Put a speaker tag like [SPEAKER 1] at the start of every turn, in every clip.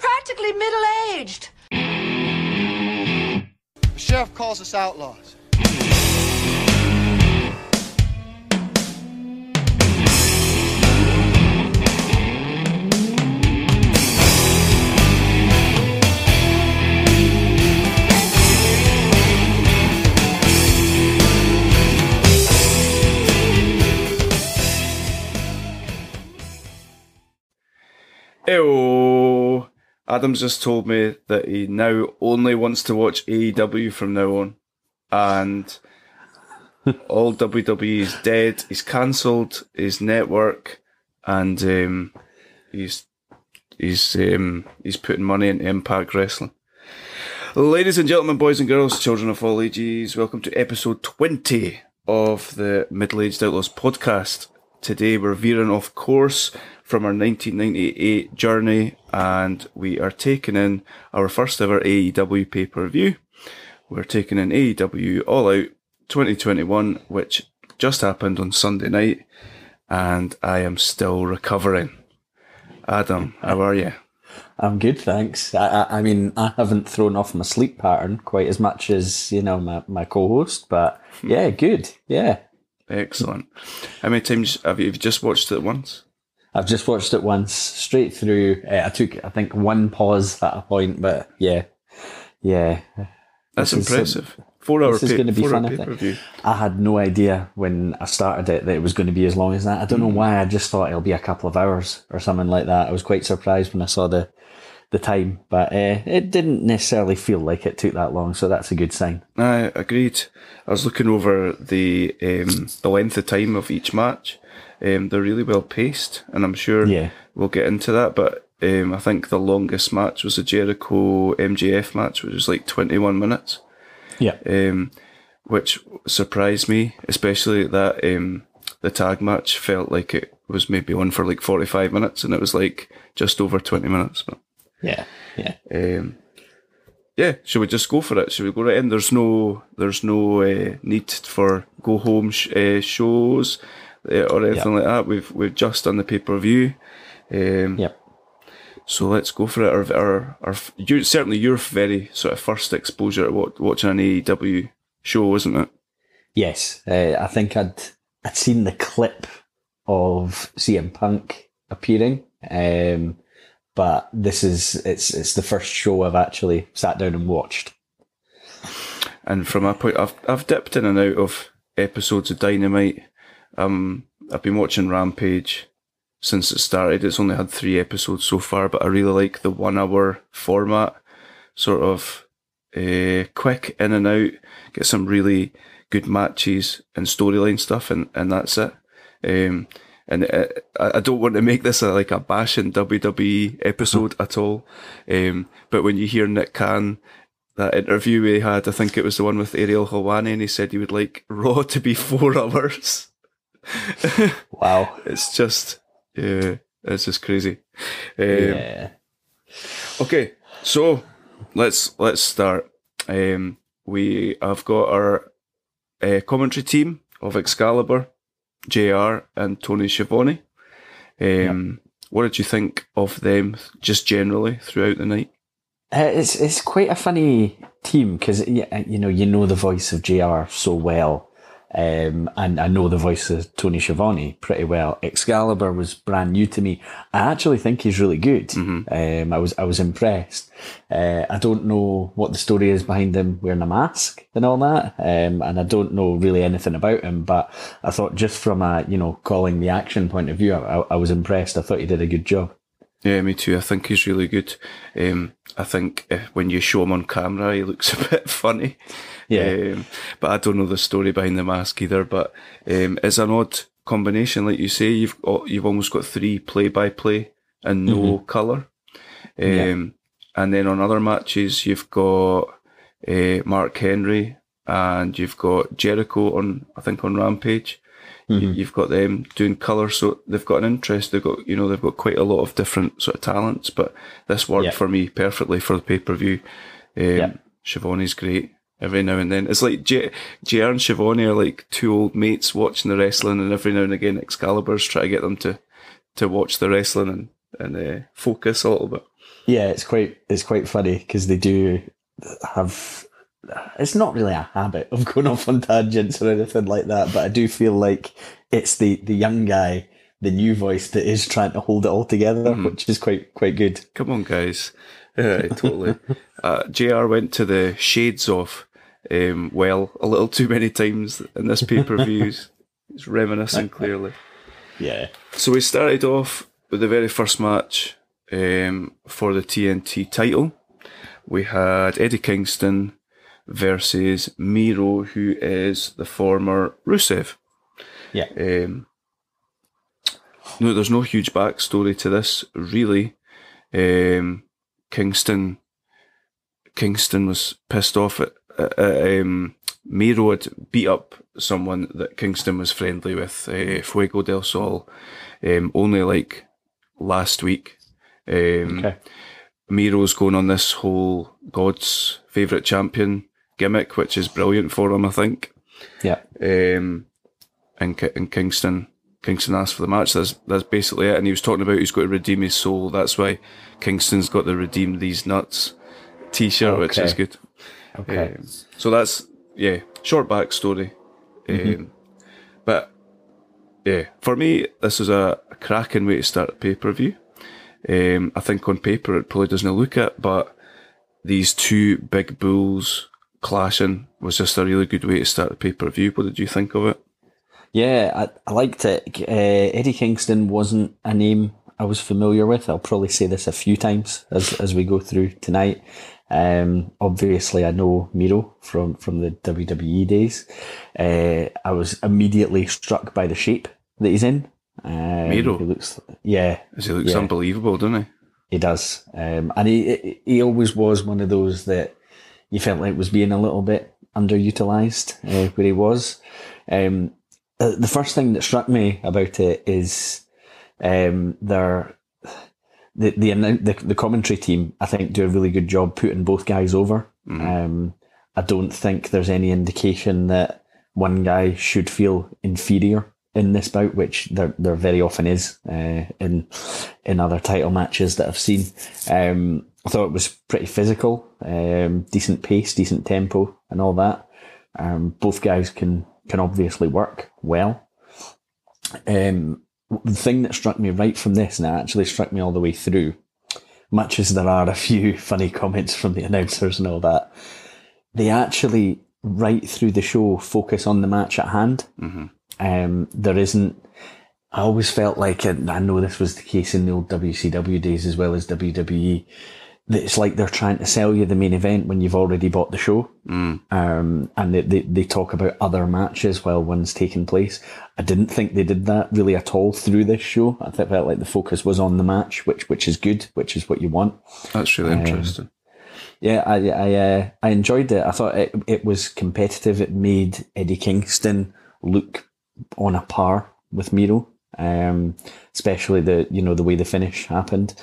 [SPEAKER 1] practically middle aged.
[SPEAKER 2] The sheriff calls us outlaws.
[SPEAKER 3] Ew. Adams just told me that he now only wants to watch AEW from now on. And all WWE is dead. He's cancelled his network and um, he's he's um, he's putting money into Impact Wrestling. Ladies and gentlemen, boys and girls, children of all ages, welcome to episode 20 of the Middle Aged Outlaws podcast. Today we're veering off course from our 1998 journey and we are taking in our first ever AEW pay per view. We're taking in AEW All Out 2021, which just happened on Sunday night, and I am still recovering. Adam, how are you?
[SPEAKER 4] I'm good, thanks. I, I, I mean, I haven't thrown off my sleep pattern quite as much as you know my, my co-host, but hmm. yeah, good. Yeah,
[SPEAKER 3] Excellent. How many times have you, have you just watched it once?
[SPEAKER 4] I've just watched it once straight through. Uh, I took, I think, one pause at a point, but yeah, yeah.
[SPEAKER 3] That's
[SPEAKER 4] This is,
[SPEAKER 3] impressive. Four hour
[SPEAKER 4] this is
[SPEAKER 3] pay,
[SPEAKER 4] going to be fun. I think. I had no idea when I started it that it was going to be as long as that. I don't know why. I just thought it'll be a couple of hours or something like that. I was quite surprised when I saw the the time, but uh, it didn't necessarily feel like it took that long. So that's a good sign.
[SPEAKER 3] I agreed. I was looking over the um, the length of time of each match. Um, they're really well paced, and I'm sure
[SPEAKER 4] Yeah.
[SPEAKER 3] we'll get into that. But um, I think the longest match was a Jericho MJF match, which was like 21 minutes,
[SPEAKER 4] Yeah.
[SPEAKER 3] um, which surprised me, especially that um, the tag match felt like it was maybe on for like 45 minutes, and it was like just over 20 minutes. But
[SPEAKER 4] Yeah. Yeah.
[SPEAKER 3] um, yeah, should we just go for it? Should we go right in? There's no, there's no uh, need for go home sh- uh, shows uh, or anything like that. We've we've just done the pay per view. Um,
[SPEAKER 4] Yep.
[SPEAKER 3] So let's go for it. Our, our, our you, certainly your very sort of first exposure to wa- watching an AEW show, wasn't it?
[SPEAKER 4] Yes, uh, I think I'd I'd seen the clip of CM Punk appearing, um, but this is it's it's the first show I've actually sat down and watched.
[SPEAKER 3] And from my point, I've I've dipped in and out of episodes of Dynamite. Um, I've been watching Rampage since it started. It's only had three episodes so far, but I really like the one hour format, sort of uh, quick in and out. Get some really good matches and storyline stuff, and and that's it. Um, and uh, I I don't want to make this a, like a bashing WWE episode at all. Um, but when you hear Nick Khan that interview we had, I think it was the one with Ariel Helwani, and he said he would like Raw to be four hours.
[SPEAKER 4] Wow.
[SPEAKER 3] It's just, yeah, it's just crazy. Um,
[SPEAKER 4] yeah.
[SPEAKER 3] Okay, so let's let's start. Um, we have got our uh, commentary team of Excalibur, JR and Tony Schiavone. Um, What did you think of them, just generally throughout the night?
[SPEAKER 4] Uh, it's it's quite a funny team because you know you know the voice of JR so well, um, and I know the voice of Tony Schiavone pretty well. Excalibur was brand new to me. I actually think he's really good. Um, I was I was impressed. Uh, I don't know what the story is behind him wearing a mask and all that, um, and I don't know really anything about him. But I thought just from a you know calling the action point of view, I, I was impressed. I thought he did a good job.
[SPEAKER 3] Yeah, me too. I think he's really good. Um, I think uh, when you show him on camera, he looks a bit funny.
[SPEAKER 4] Yeah.
[SPEAKER 3] Um, but I don't know the story behind the mask either. But um, it's an odd combination, like you say. You've got, you've almost got three play by play and no color. Um,
[SPEAKER 4] Yeah.
[SPEAKER 3] And then on other matches, you've got uh, Mark Henry and you've got Jericho on, I think, on Rampage. You, you've got them doing colour, so they've got an interest. They've got, you know, they've got quite a lot of different sort of talents. But this worked
[SPEAKER 4] Yeah.
[SPEAKER 3] for me perfectly for the pay per view. Um,
[SPEAKER 4] Yeah.
[SPEAKER 3] Schiavone's great every now and then. It's like J- JR and Schiavone are like two old mates watching the wrestling, and every now and again Excalibur's try to get them to to watch the wrestling and and uh, focus a little bit.
[SPEAKER 4] Yeah, it's quite it's quite funny because they do have. It's not really a habit of going off on tangents or anything like that, but I do feel like it's the the young guy, the new voice that is trying to hold it all together, which is quite quite good.
[SPEAKER 3] Come on, guys. Yeah, totally. uh, JR went to the shades of um, well a little too many times in this pay per views. it's reminiscing clearly.
[SPEAKER 4] Yeah,
[SPEAKER 3] So we started off with the very first match um, for the TNT title. We had Eddie Kingston versus Miro, who is the former Rusev.
[SPEAKER 4] yeah,
[SPEAKER 3] Um, no, there's no huge backstory to this, really. Um, Kingston, Kingston was pissed off at, at, at um, Miro had beat up someone that Kingston was friendly with, uh, Fuego del Sol, um, only like last week. Um,
[SPEAKER 4] okay,
[SPEAKER 3] Miro's going on this whole God's favourite champion gimmick, which is brilliant for him, I think
[SPEAKER 4] yeah,
[SPEAKER 3] um, and, and Kingston. Kingston asked for the match. That's that's basically it. And he was talking about he's got to redeem his soul. That's why Kingston's got the redeem these nuts T-shirt, which is good.
[SPEAKER 4] Okay,
[SPEAKER 3] Um, so that's yeah, short backstory. Um, but yeah, for me, this is a, a cracking way to start a pay per view. Um, I think on paper it probably doesn't look it, but these two big bulls clashing was just a really good way to start a pay per view. What did you think of it?
[SPEAKER 4] yeah. I, I liked it. Uh, Eddie Kingston wasn't a name I was familiar with. I'll probably say this a few times as as we go through tonight. Um, obviously, I know Miro from from the WWE days. Uh, I was immediately struck by the shape that he's in. Um,
[SPEAKER 3] Miro?
[SPEAKER 4] he looks, yeah,
[SPEAKER 3] he looks
[SPEAKER 4] Yeah.
[SPEAKER 3] unbelievable, doesn't he?
[SPEAKER 4] He does, um, and he he always was one of those that you felt like was being a little bit underutilized uh, where he was. Um, uh, the first thing that struck me about it is um, their the the, the the commentary team. I think do a really good job putting both guys over. Um, I don't think there's any indication that one guy should feel inferior in this bout, which there there very often is uh, in in other title matches that I've seen. Um, I thought it was pretty physical, um, decent pace, decent tempo, and all that. Um, both guys can can obviously work well. Um, the thing that struck me right from this, and it actually struck me all the way through, much as there are a few funny comments from the announcers and all that, they actually right through the show focus on the match at hand. Um, there isn't. I always felt like, and I know this was the case in the old WCW days as well as WWE, it's like they're trying to sell you the main event when you've already bought the show. Um, and they, they, they talk about other matches while one's taking place. I didn't think they did that really at all through this show. I felt like the focus was on the match, which which is good, which is what you want.
[SPEAKER 3] That's really interesting.
[SPEAKER 4] Yeah, I I uh, I enjoyed it. I thought it it was competitive. It made Eddie Kingston look on a par with Miro. Um, especially the you know the way the finish happened.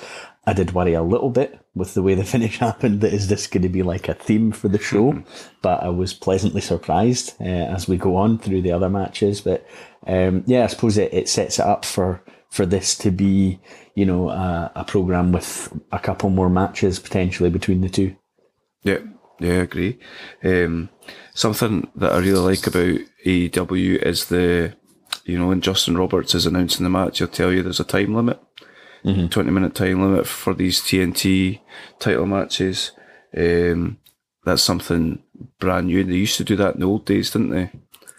[SPEAKER 4] I did worry a little bit with the way the finish happened. That is this going to be like a theme for the show? But I was pleasantly surprised uh, as we go on through the other matches. But um, yeah, I suppose it, it sets it up for for this to be you know a, a program with a couple more matches potentially between the two.
[SPEAKER 3] Yeah, yeah, I agree. Um, something that I really like about AEW is the, you know, when Justin Roberts is announcing the match, he'll tell you there's a time limit, 20 minute time limit for these TNT title matches. Um, that's something brand new. They used to do that in the old days, didn't they?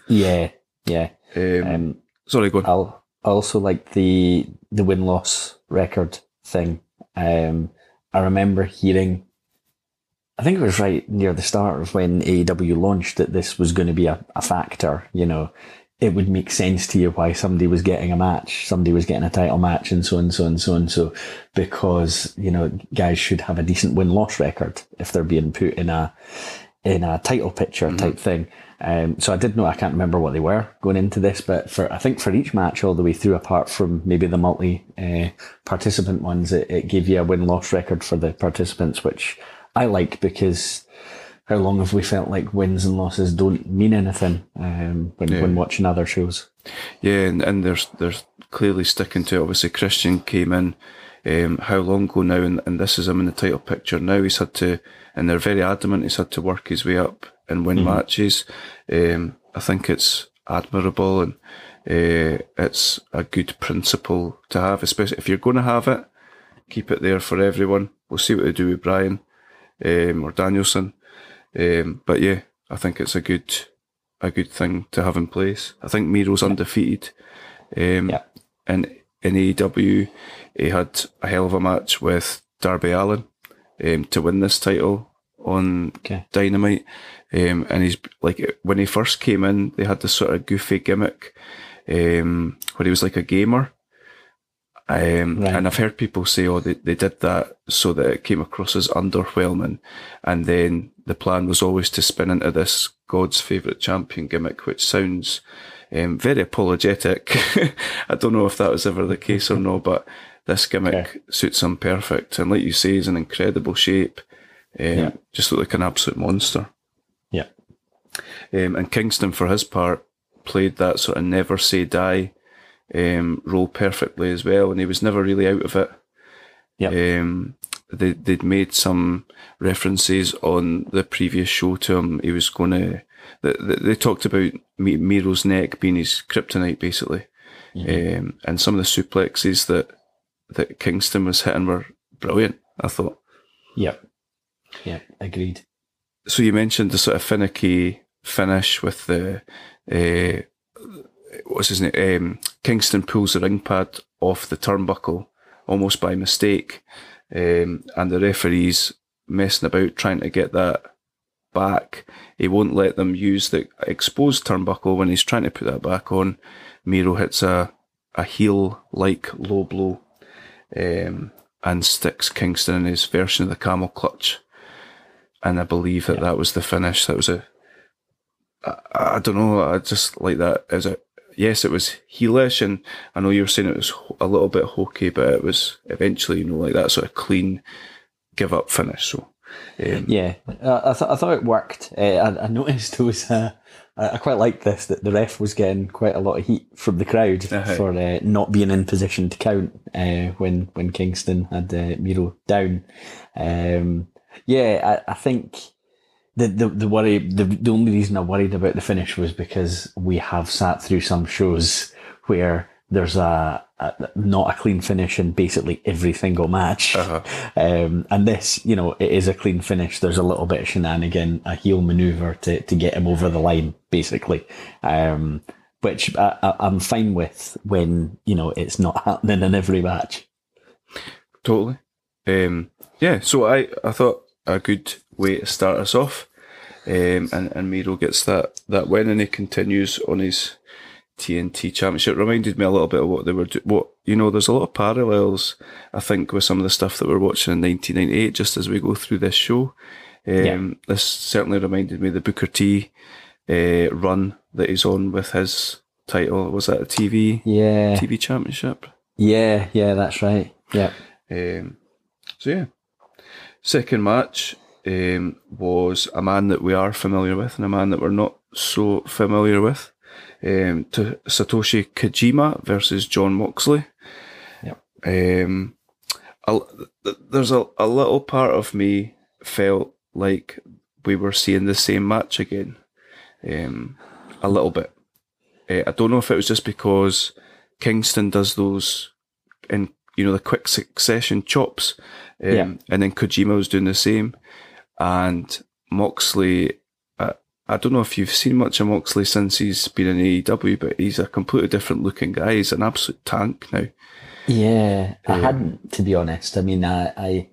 [SPEAKER 4] Yeah, yeah.
[SPEAKER 3] Um,
[SPEAKER 4] Um,
[SPEAKER 3] sorry, go on.
[SPEAKER 4] I'll I also like the the win loss record thing. Um, I remember hearing. I think it was right near the start of when AEW launched that this was going to be a, a factor. You know, it would make sense to you why somebody was getting a match, somebody was getting a title match, and so and so and so and so, because you know guys should have a decent win loss record if they're being put in a in a title picture type thing. Um, so I did know I can't remember what they were going into this, but for I think for each match all the way through, apart from maybe the multi uh, participant ones, it, it gave you a win loss record for the participants, which I like because how long have we felt like wins and losses don't mean anything um, when when watching other shows?
[SPEAKER 3] Yeah, and, and there's there's clearly sticking to it. Obviously, Christian came in um, how long ago now, and, and this is him in the title picture now. He's had to, and they're very adamant. He's had to work his way up and win matches. Um, I think it's admirable and uh, it's a good principle to have, especially if you're going to have it. Keep it there for everyone. We'll see what they do with Brian um, or Danielson. Um, but yeah, I think it's a good a good thing to have in place. I think Miro's undefeated. Um,
[SPEAKER 4] Yeah.
[SPEAKER 3] in, in AEW, he had a hell of a match with Darby Allin um, to win this title on
[SPEAKER 4] Okay.
[SPEAKER 3] Dynamite. Um, and he's like, when he first came in, they had this sort of goofy gimmick um, where he was like a gamer. Um,
[SPEAKER 4] Right.
[SPEAKER 3] And I've heard people say, oh, they, they did that so that it came across as underwhelming. And then the plan was always to spin into this God's favourite champion gimmick, which sounds um, very apologetic. I don't know if that was ever the case or not, but this gimmick
[SPEAKER 4] Okay.
[SPEAKER 3] suits him perfect. And like you say, he's in incredible shape. Um,
[SPEAKER 4] Yeah.
[SPEAKER 3] Just look like an absolute monster.
[SPEAKER 4] Yeah.
[SPEAKER 3] Um, and Kingston, for his part, played that sort of never say die um, role perfectly as well, and he was never really out of it.
[SPEAKER 4] Yeah.
[SPEAKER 3] Um, they they'd made some references on the previous show to him. He was going to. They, they, talked about Mi- Miro's neck being his kryptonite, basically, um, and some of the suplexes that that Kingston was hitting were brilliant. I thought.
[SPEAKER 4] Yeah. Yeah. Agreed.
[SPEAKER 3] so you mentioned the sort of finicky finish with the uh, what's his name? Um, Kingston pulls the ring pad off the turnbuckle almost by mistake, um, and the referee's messing about trying to get that back. He won't let them use the exposed turnbuckle when he's trying to put that back on. Miro hits a a heel like low blow. Um, and sticks Kingston in his version of the camel clutch and I believe that that was the finish. That was a, I, I don't know. I just like that as a. Yes, it was heelish, and I know you were saying it was a little bit hokey, but it was eventually, you know, like that sort of clean give up finish. So, um,
[SPEAKER 4] Yeah, I, th- I thought it worked. Uh, I, I noticed there was uh, I I quite liked this that the ref was getting quite a lot of heat from the crowd
[SPEAKER 3] Uh-huh.
[SPEAKER 4] for uh, not being in position to count uh, when when Kingston had uh, Miro down. Um, yeah, I, I think the, the the worry the the only reason I worried about the finish was because we have sat through some shows where there's a, a not a clean finish in basically every single match. Um, and this, you know, it is a clean finish. There's a little bit of shenanigan, a heel maneuver to, to get him over the line, basically. Um, which I, I'm fine with when, you know, it's not happening in every match.
[SPEAKER 3] totally. Um, yeah. So I, I thought a good way to start us off, um, and and Miro gets that that win, and he continues on his TNT Championship. Reminded me a little bit of what they were. doing. what you know, there's a lot of parallels. I think with some of the stuff that we're watching in 1998, just as we go through this show. Um,
[SPEAKER 4] Yeah.
[SPEAKER 3] This certainly reminded me of the Booker T uh, run that he's on with his title. Was that a TV
[SPEAKER 4] Yeah.
[SPEAKER 3] TV Championship?
[SPEAKER 4] Yeah. Yeah. That's right. Yeah.
[SPEAKER 3] Um, so yeah, second match um, was a man that we are familiar with and a man that we're not so familiar with. Um, to Satoshi Kojima versus John Moxley.
[SPEAKER 4] Yep.
[SPEAKER 3] Um, a, there's a, a little part of me felt like we were seeing the same match again. Um, a little bit. Uh, I don't know if it was just because Kingston does those in you know the quick succession chops, um,
[SPEAKER 4] Yeah.
[SPEAKER 3] and then Kojima was doing the same, and Moxley. I, I don't know if you've seen much of Moxley since he's been in AEW, but he's a completely different looking guy. He's an absolute tank now.
[SPEAKER 4] Yeah, I hadn't to be honest. I mean, I, I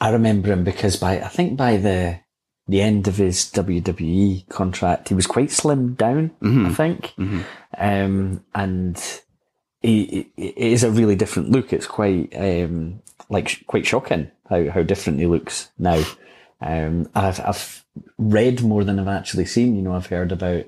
[SPEAKER 4] I remember him because by I think by the the end of his WWE contract, he was quite slimmed down. I think, um, and he, he- it is a really different look. It's quite um, like sh- quite shocking how how different he looks now. Um, I've I've read more than I've actually seen. You know, I've heard about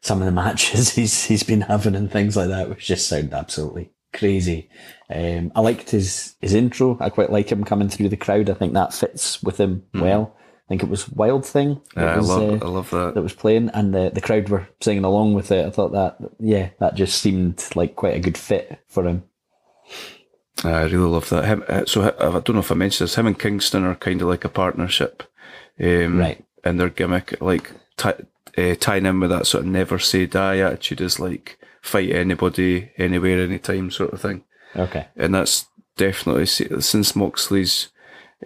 [SPEAKER 4] some of the matches he's he's been having and things like that, which just sound absolutely crazy. Um, I liked his his intro. I quite like him coming through the crowd. I think that fits with him well. I think it was Wild Thing.
[SPEAKER 3] Yeah, I love
[SPEAKER 4] uh,
[SPEAKER 3] I love that.
[SPEAKER 4] that was playing, and the the crowd were singing along with it. I thought that yeah, that just seemed like quite a good fit for him.
[SPEAKER 3] I really love that. Him, uh, so I I don't know if I mentioned this. Him and Kingston are kind of like a partnership, um,
[SPEAKER 4] Right.
[SPEAKER 3] And their gimmick, like ti- uh, tying in with that sort of never say die attitude, is like fight anybody, anywhere, anytime sort of thing.
[SPEAKER 4] Okay.
[SPEAKER 3] And that's definitely since Moxley's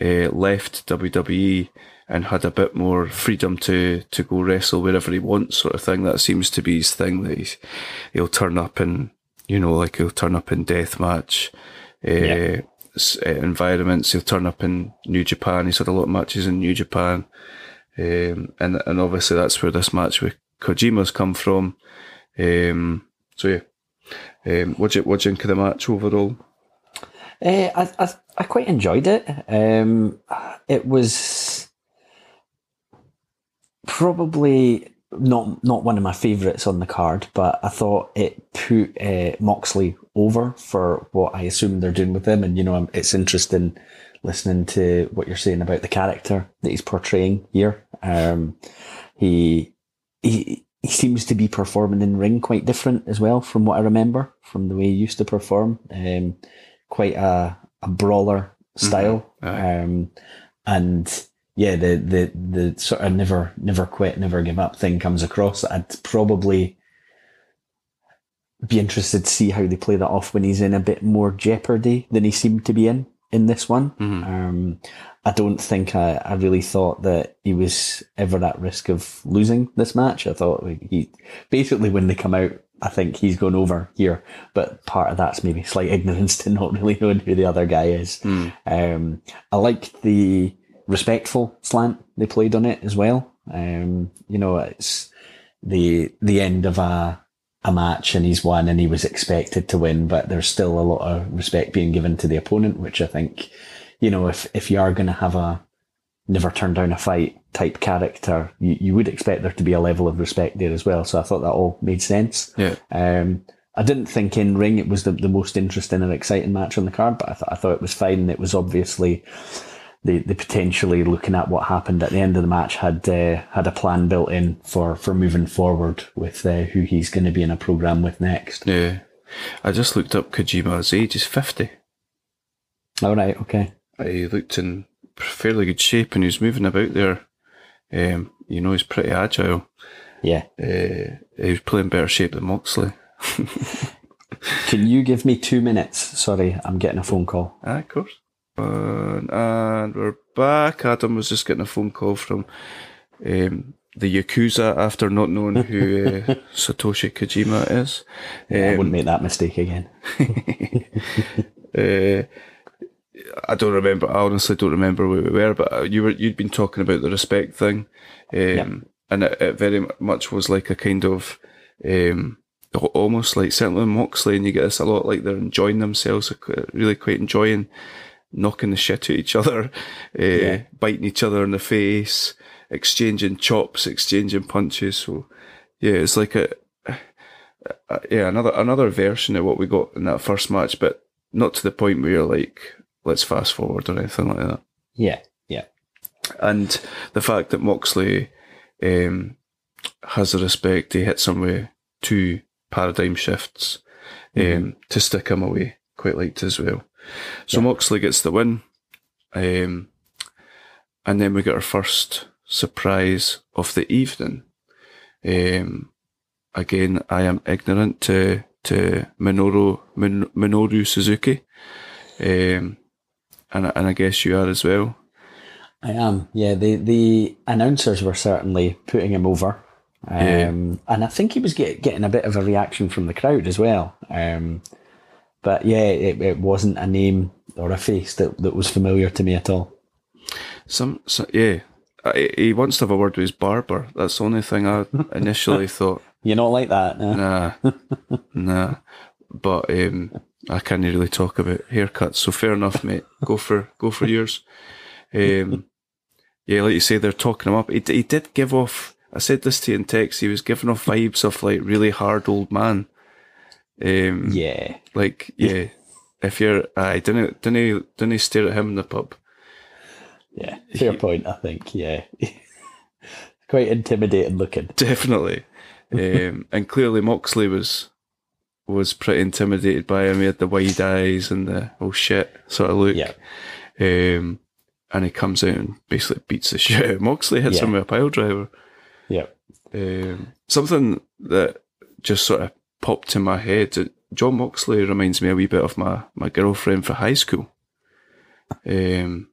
[SPEAKER 3] uh, left WWE and had a bit more freedom to to go wrestle wherever he wants, sort of thing. That seems to be his thing. That he's, he'll turn up in, you know, like he'll turn up in deathmatch uh,
[SPEAKER 4] Yeah.
[SPEAKER 3] Uh, environments. He'll turn up in New Japan. He's had a lot of matches in New Japan, um, and and obviously that's where this match with Kojima's come from. Um, so yeah, um, what do you what do you think of the match overall?
[SPEAKER 4] Uh, I, I I quite enjoyed it. Um, it was probably not not one of my favourites on the card, but I thought it put uh, Moxley over for what I assume they're doing with him. And you know, it's interesting listening to what you're saying about the character that he's portraying here. Um, he he he seems to be performing in ring quite different as well from what I remember from the way he used to perform. Um, quite a, a brawler style.
[SPEAKER 3] Aye.
[SPEAKER 4] Um, and yeah, the, the, the sort of never, never quit, never give up thing comes across. I'd probably be interested to see how they play that off when he's in a bit more jeopardy than he seemed to be in, in this one. Um, I don't think I, I really thought that he was ever at risk of losing this match. I thought he basically when they come out, I think he's gone over here, but part of that's maybe slight ignorance to not really knowing who the other guy is. Um, I liked the respectful slant they played on it as well. Um, you know, it's the the end of a a match and he's won and he was expected to win, but there's still a lot of respect being given to the opponent, which I think, you know, if if you are going to have a never turn down a fight type character, you, you would expect there to be a level of respect there as well. So I thought that all made sense.
[SPEAKER 3] Yeah.
[SPEAKER 4] Um, I didn't think in ring it was the, the most interesting and exciting match on the card, but I, th- I thought it was fine. It was obviously they, they potentially looking at what happened at the end of the match had uh, had a plan built in for, for moving forward with uh, who he's going to be in a program with next.
[SPEAKER 3] Yeah. I just looked up Kojima's age. He's 50.
[SPEAKER 4] All right, okay,
[SPEAKER 3] He looked in fairly good shape and he was moving about there. Um, you know, he's pretty agile.
[SPEAKER 4] yeah.
[SPEAKER 3] Uh, he was playing better shape than Moxley.
[SPEAKER 4] Can you give me two minutes? Sorry, I'm getting a phone call.
[SPEAKER 3] Ah, of course. And, and we're back. Adam was just getting a phone call from um, the Yakuza after not knowing who uh, Satoshi Kojima is.
[SPEAKER 4] I
[SPEAKER 3] Um,
[SPEAKER 4] wouldn't make that mistake again.
[SPEAKER 3] Uh, I don't remember. I honestly don't remember where we were. But uh, you were you'd been talking about the respect thing, um, and it, it very much was like a kind of um, almost like certainly Moxley, and you get this a lot like they're enjoying themselves, really quite enjoying knocking the shit to each other, uh, biting each other in the face, exchanging chops, exchanging punches. So yeah, it's like a uh, yeah, another another version of what we got in that first match, but not to the point where you're like, let's fast forward or anything like that.
[SPEAKER 4] Yeah, yeah,
[SPEAKER 3] And the fact that Moxley um, has the respect, he hit with two paradigm shifts um, to stick him away. Quite liked as well. So Moxley gets the win, um, and then we get our first surprise of the evening. Um, again, I am ignorant to to Minoru Min, Minoru Suzuki, um, and and I guess you are as well.
[SPEAKER 4] I am. Yeah, the the announcers were certainly putting him over, um,
[SPEAKER 3] Yeah.
[SPEAKER 4] and I think he was get, getting a bit of a reaction from the crowd as well. Um, but yeah, it, it wasn't a name or a face that, that was familiar to me at all.
[SPEAKER 3] Some, so, yeah. I, he wants to have a word with his barber. That's the only thing I initially thought.
[SPEAKER 4] You're not like that, no?
[SPEAKER 3] Nah, nah. But um, I can't really talk about haircuts. So fair enough, mate. Go for go for yours. Um, yeah, like you say, they're talking him up. He, he did give off. I said this to you in text. He was giving off vibes of like really hard old man. Um,
[SPEAKER 4] Yeah,
[SPEAKER 3] Like yeah, if you're, I didn't didn't didn't stare at him in the pub.
[SPEAKER 4] yeah. Fair point, I think. Yeah, quite intimidating looking.
[SPEAKER 3] Definitely. um, and clearly Moxley was was pretty intimidated by him. He had the wide eyes and the oh shit sort of look.
[SPEAKER 4] Yeah.
[SPEAKER 3] Um, and he comes out and basically beats the shit out of Moxley, hits
[SPEAKER 4] Yeah.
[SPEAKER 3] him with a pile driver.
[SPEAKER 4] Yeah.
[SPEAKER 3] Um, something that just sort of popped in my head. uh, John Moxley reminds me a wee bit of my, my girlfriend for high school. Um,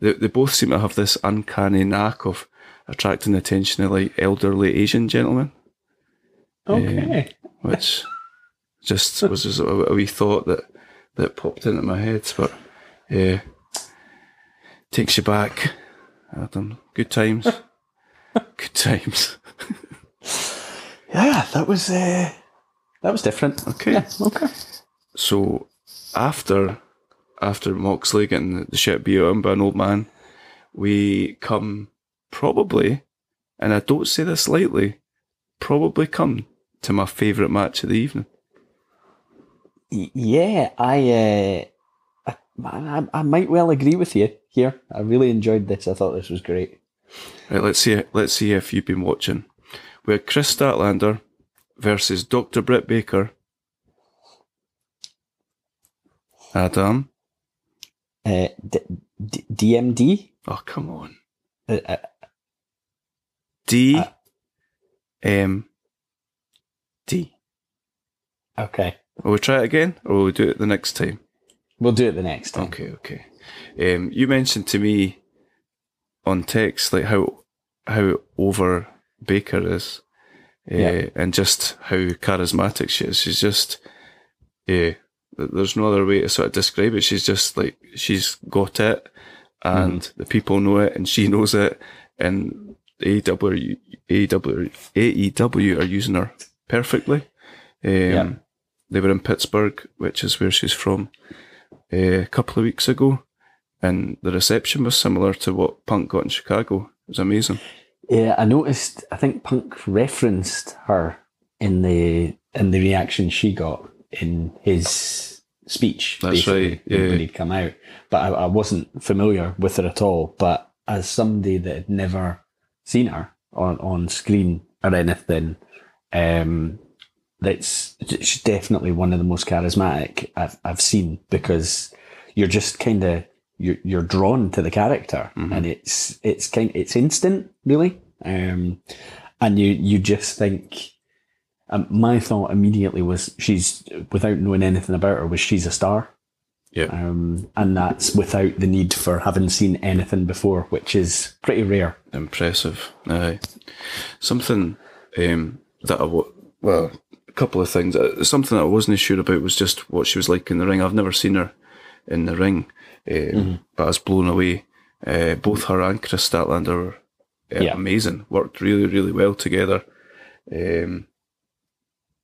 [SPEAKER 3] they, they both seem to have this uncanny knack of attracting the attention of like elderly Asian gentlemen,
[SPEAKER 4] Okay.
[SPEAKER 3] which just was just a, a wee thought that, that popped into my head. But yeah, takes you back. Adam, good times. good times.
[SPEAKER 4] yeah, that was uh, that was different.
[SPEAKER 3] Okay.
[SPEAKER 4] Yeah, okay.
[SPEAKER 3] So after after Moxley getting the shit beat out him by an old man, we come probably, and I don't say this lightly, probably come to my favourite match of the evening.
[SPEAKER 4] Yeah, I, uh, I, I, I might well agree with you here. I really enjoyed this. I thought this was great.
[SPEAKER 3] Right, let's see. Let's see if you've been watching. We had Kris Statlander versus Dr. Britt Baker. Adam.
[SPEAKER 4] Uh, D- D- DMD.
[SPEAKER 3] Oh come on.
[SPEAKER 4] Uh, uh,
[SPEAKER 3] D.
[SPEAKER 4] Uh,
[SPEAKER 3] M. D.
[SPEAKER 4] okay,
[SPEAKER 3] Will we try it again, or will we do it the next time?
[SPEAKER 4] we'll do it the next time.
[SPEAKER 3] Okay, okay. Um, you mentioned to me on text like how how over Baker is, uh,
[SPEAKER 4] Yeah.
[SPEAKER 3] and just how charismatic she is. She's just, yeah. there's no other way to sort of describe it. She's just like she's got it, and
[SPEAKER 4] Mm-hmm.
[SPEAKER 3] the people know it, and she knows it, and AEW, AEW, AEW are using her perfectly. Um,
[SPEAKER 4] Yeah.
[SPEAKER 3] They were in Pittsburgh, which is where she's from, uh, a couple of weeks ago, and the reception was similar to what Punk got in Chicago. It was amazing.
[SPEAKER 4] Yeah, I noticed. I think Punk referenced her in the in the reaction she got in his speech.
[SPEAKER 3] That's right, yeah.
[SPEAKER 4] when he'd come out. But I, I wasn't familiar with her at all. But as somebody that had never seen her on on screen or anything, um, that's she's definitely one of the most charismatic I've I've seen because you're just kind of you're you're drawn to the character and it's it's kind it's instant really um and you you just think um, my thought immediately was she's without knowing anything about her was she's a star
[SPEAKER 3] Yeah.
[SPEAKER 4] um and that's without the need for having seen anything before which is pretty rare
[SPEAKER 3] Impressive. Aye. Something um, that I well, a couple of things. Uh, Something that I wasn't sure about was just what she was like in the ring. I've never seen her in the ring, um, but I was blown away. Uh, both her and Kris Statlander were uh,
[SPEAKER 4] Yeah.
[SPEAKER 3] amazing. Worked really, really well together. Um,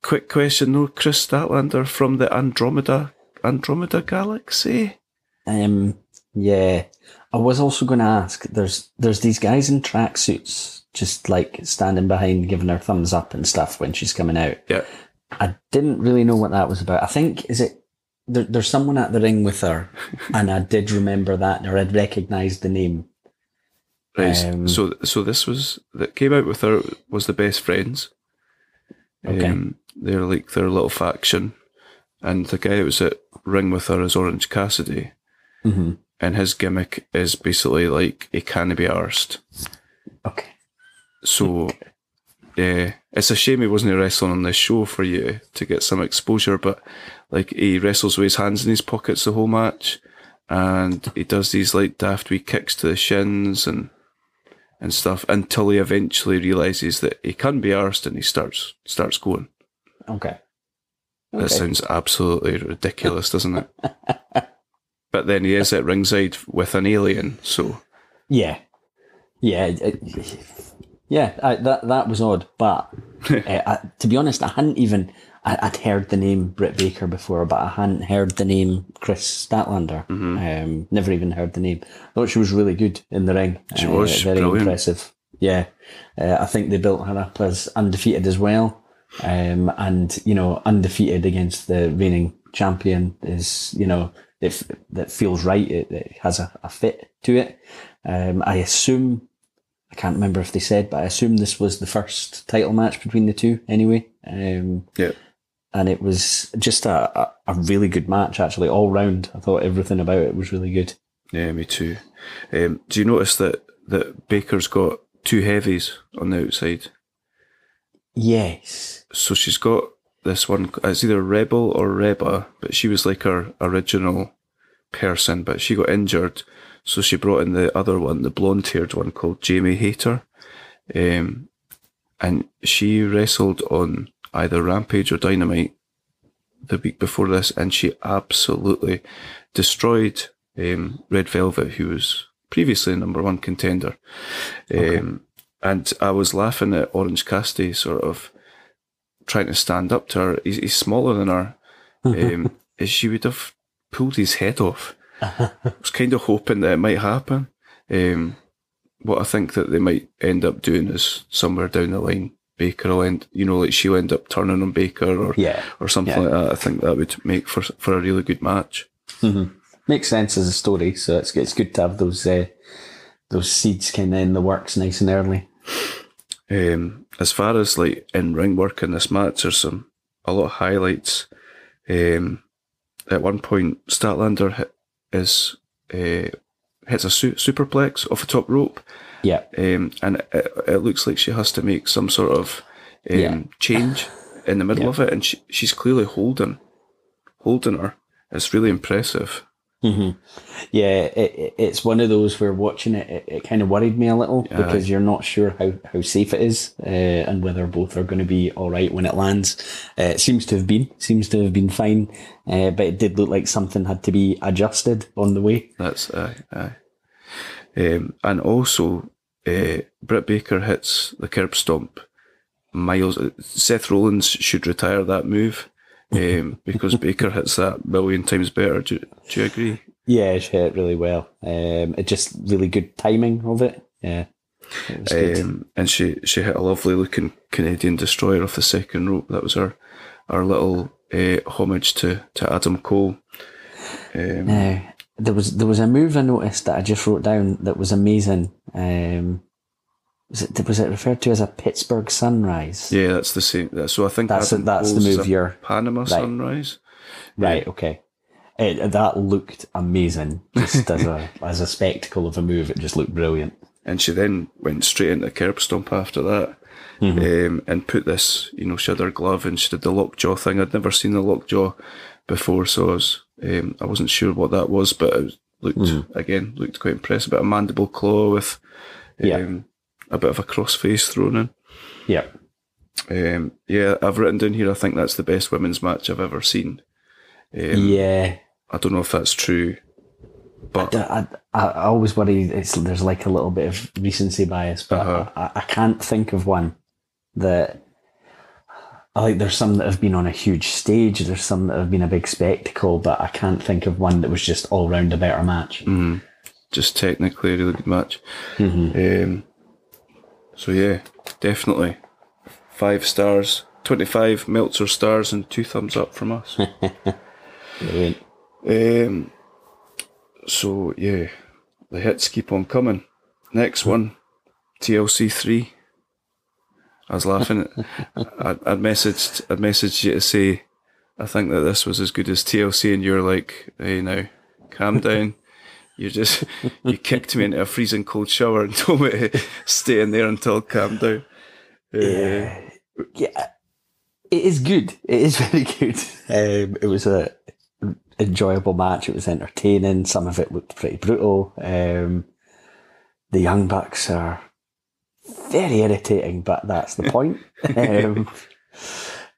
[SPEAKER 3] quick question though, Kris Statlander from the Andromeda Andromeda Galaxy.
[SPEAKER 4] Um, yeah. I was also going to ask. There's there's these guys in tracksuits, just like standing behind, giving her thumbs up and stuff when she's coming out.
[SPEAKER 3] Yeah.
[SPEAKER 4] I didn't really know what that was about. I think is it there, there's someone at the ring with her, and I did remember that, or I'd recognised the name.
[SPEAKER 3] Right.
[SPEAKER 4] Um,
[SPEAKER 3] so so this was that came out with her was the best friends.
[SPEAKER 4] Okay.
[SPEAKER 3] Um, they're like their little faction, and the guy that was at ring with her is Orange Cassidy,
[SPEAKER 4] hmm
[SPEAKER 3] and his gimmick is basically like he can't be arsed.
[SPEAKER 4] Okay.
[SPEAKER 3] So, yeah, it's a shame he wasn't wrestling on this show for you to get some exposure. But like he wrestles with his hands in his pockets the whole match, and he does these like daft wee kicks to the shins and and stuff until he eventually realizes that he can be arsed and he starts starts going.
[SPEAKER 4] Okay.
[SPEAKER 3] That sounds absolutely ridiculous, doesn't it? but then he is at ringside with an alien, so
[SPEAKER 4] Yeah, yeah, yeah. I, that that was odd, but uh, I, to be honest, I hadn't even I, I'd heard the name Britt Baker before, but I hadn't heard the name Kris Statlander.
[SPEAKER 3] Mm-hmm.
[SPEAKER 4] Um, never even heard the name. thought she was really good in the ring.
[SPEAKER 3] She was,
[SPEAKER 4] Uh, very
[SPEAKER 3] brilliant.
[SPEAKER 4] impressive. Yeah, uh, I think they built her up as undefeated as well, um, and you know undefeated against the reigning champion is you know if that feels right. It, it has a, a fit to it. Um, I assume I can't remember if they said, but I assume this was the first title match between the two. Anyway, um,
[SPEAKER 3] yeah.
[SPEAKER 4] And it was just a, a, a really good match, actually, all round. I thought everything about it was really good.
[SPEAKER 3] Yeah, me too. Um, do you notice that, that Baker's got two heavies on the outside?
[SPEAKER 4] Yes.
[SPEAKER 3] So she's got this one, it's either Rebel or Reba, but she was like her original person, but she got injured. So she brought in the other one, the blonde haired one called Jamie Hayter, Um, and she wrestled on either Rampage or Dynamite the week before this, and she absolutely destroyed um, Red Velvet, who was previously number one contender. Um, and I was laughing at Orange Cassidy sort of trying to stand up to her. He's, he's smaller than her. Um, she would have pulled his head off. I was kind of hoping that it might happen. Um, what I think that they might end up doing is somewhere down the line, Baker will end, you know, like she'll end up turning on Baker or
[SPEAKER 4] Yeah.
[SPEAKER 3] or something
[SPEAKER 4] Yeah.
[SPEAKER 3] like that. I think that would make for for a really good match. Mm-hmm.
[SPEAKER 4] Makes sense as a story, so it's it's good to have those uh, those seeds kind of in the works nice and early.
[SPEAKER 3] Um, as far as like in ring work in this match, there's some a lot of highlights. Um, at one point, Statlander is uh, hits a su- superplex off the top rope,
[SPEAKER 4] Yeah,
[SPEAKER 3] um, and it, it looks like she has to make some sort of um,
[SPEAKER 4] Yeah.
[SPEAKER 3] change in the middle
[SPEAKER 4] Yeah.
[SPEAKER 3] of it, and she, she's clearly holding holding her. It's really impressive.
[SPEAKER 4] Yeah. It, it, it's one of those where watching it, it, it kind of worried me a little because you're not sure how, how safe it is uh, and whether both are going to be all right when it lands. Uh, it seems to have been, seems to have been fine, uh, but it did look like something had to be adjusted on the way.
[SPEAKER 3] That's aye, aye. Um, and also, uh, Britt Baker hits the curb stomp. Miles Seth Rollins should retire that move um, because Baker hits that million times better. Do, do you agree?
[SPEAKER 4] Yeah, she hit really well. Um, it just really good timing of it. Yeah, it.
[SPEAKER 3] Um, and she she hit a lovely looking Canadian destroyer off the second rope. That was our our little uh, homage to to Adam Cole. Um,
[SPEAKER 4] Now, there was there was a move I noticed that I just wrote down that was amazing. Um, was it was it referred to as a Pittsburgh sunrise?
[SPEAKER 3] yeah, that's the same. So I think
[SPEAKER 4] That's-
[SPEAKER 3] Adam
[SPEAKER 4] that's the move
[SPEAKER 3] a
[SPEAKER 4] you're-
[SPEAKER 3] Panama Sunrise.
[SPEAKER 4] Right. Okay. It, that looked amazing, just as a as a spectacle of a move. It just looked brilliant.
[SPEAKER 3] and she then went straight into curb stomp after that, um, and put this, you know, she had her glove and she did the lockjaw thing. I'd never seen the lockjaw before, so I was, um, I wasn't sure what that was, but it looked again looked quite impressive. A bit of mandible claw with, um,
[SPEAKER 4] Yeah.
[SPEAKER 3] A bit of a crossface thrown in.
[SPEAKER 4] Yep.
[SPEAKER 3] Um, yeah, I've written down here. I think that's the best women's match I've ever seen. Um,
[SPEAKER 4] yeah.
[SPEAKER 3] I don't know if that's true, but
[SPEAKER 4] I, I, I always worry it's there's like a little bit of recency bias, but
[SPEAKER 3] Uh-huh.
[SPEAKER 4] I, I can't think of one that I like. There's some that have been on a huge stage. There's some that have been a big spectacle, but I can't think of one that was just all round a better match.
[SPEAKER 3] just technically a really good match. Um, so yeah, definitely five stars, twenty-five Meltzer stars, and two thumbs up from us.
[SPEAKER 4] Brilliant.
[SPEAKER 3] um, so yeah, the hits keep on coming. Next one, TLC three. I was laughing. I, I messaged, I messaged you to say, I think that this was as good as TLC, and you're like, hey now, calm down. You just you kicked me into a freezing cold shower and told me to stay in there until it calmed down. Uh,
[SPEAKER 4] Yeah, it is good. It is very good. Um, it was a enjoyable match. It was entertaining. Some of it looked pretty brutal. Um, the Young Bucks are very irritating, but that's the point. um,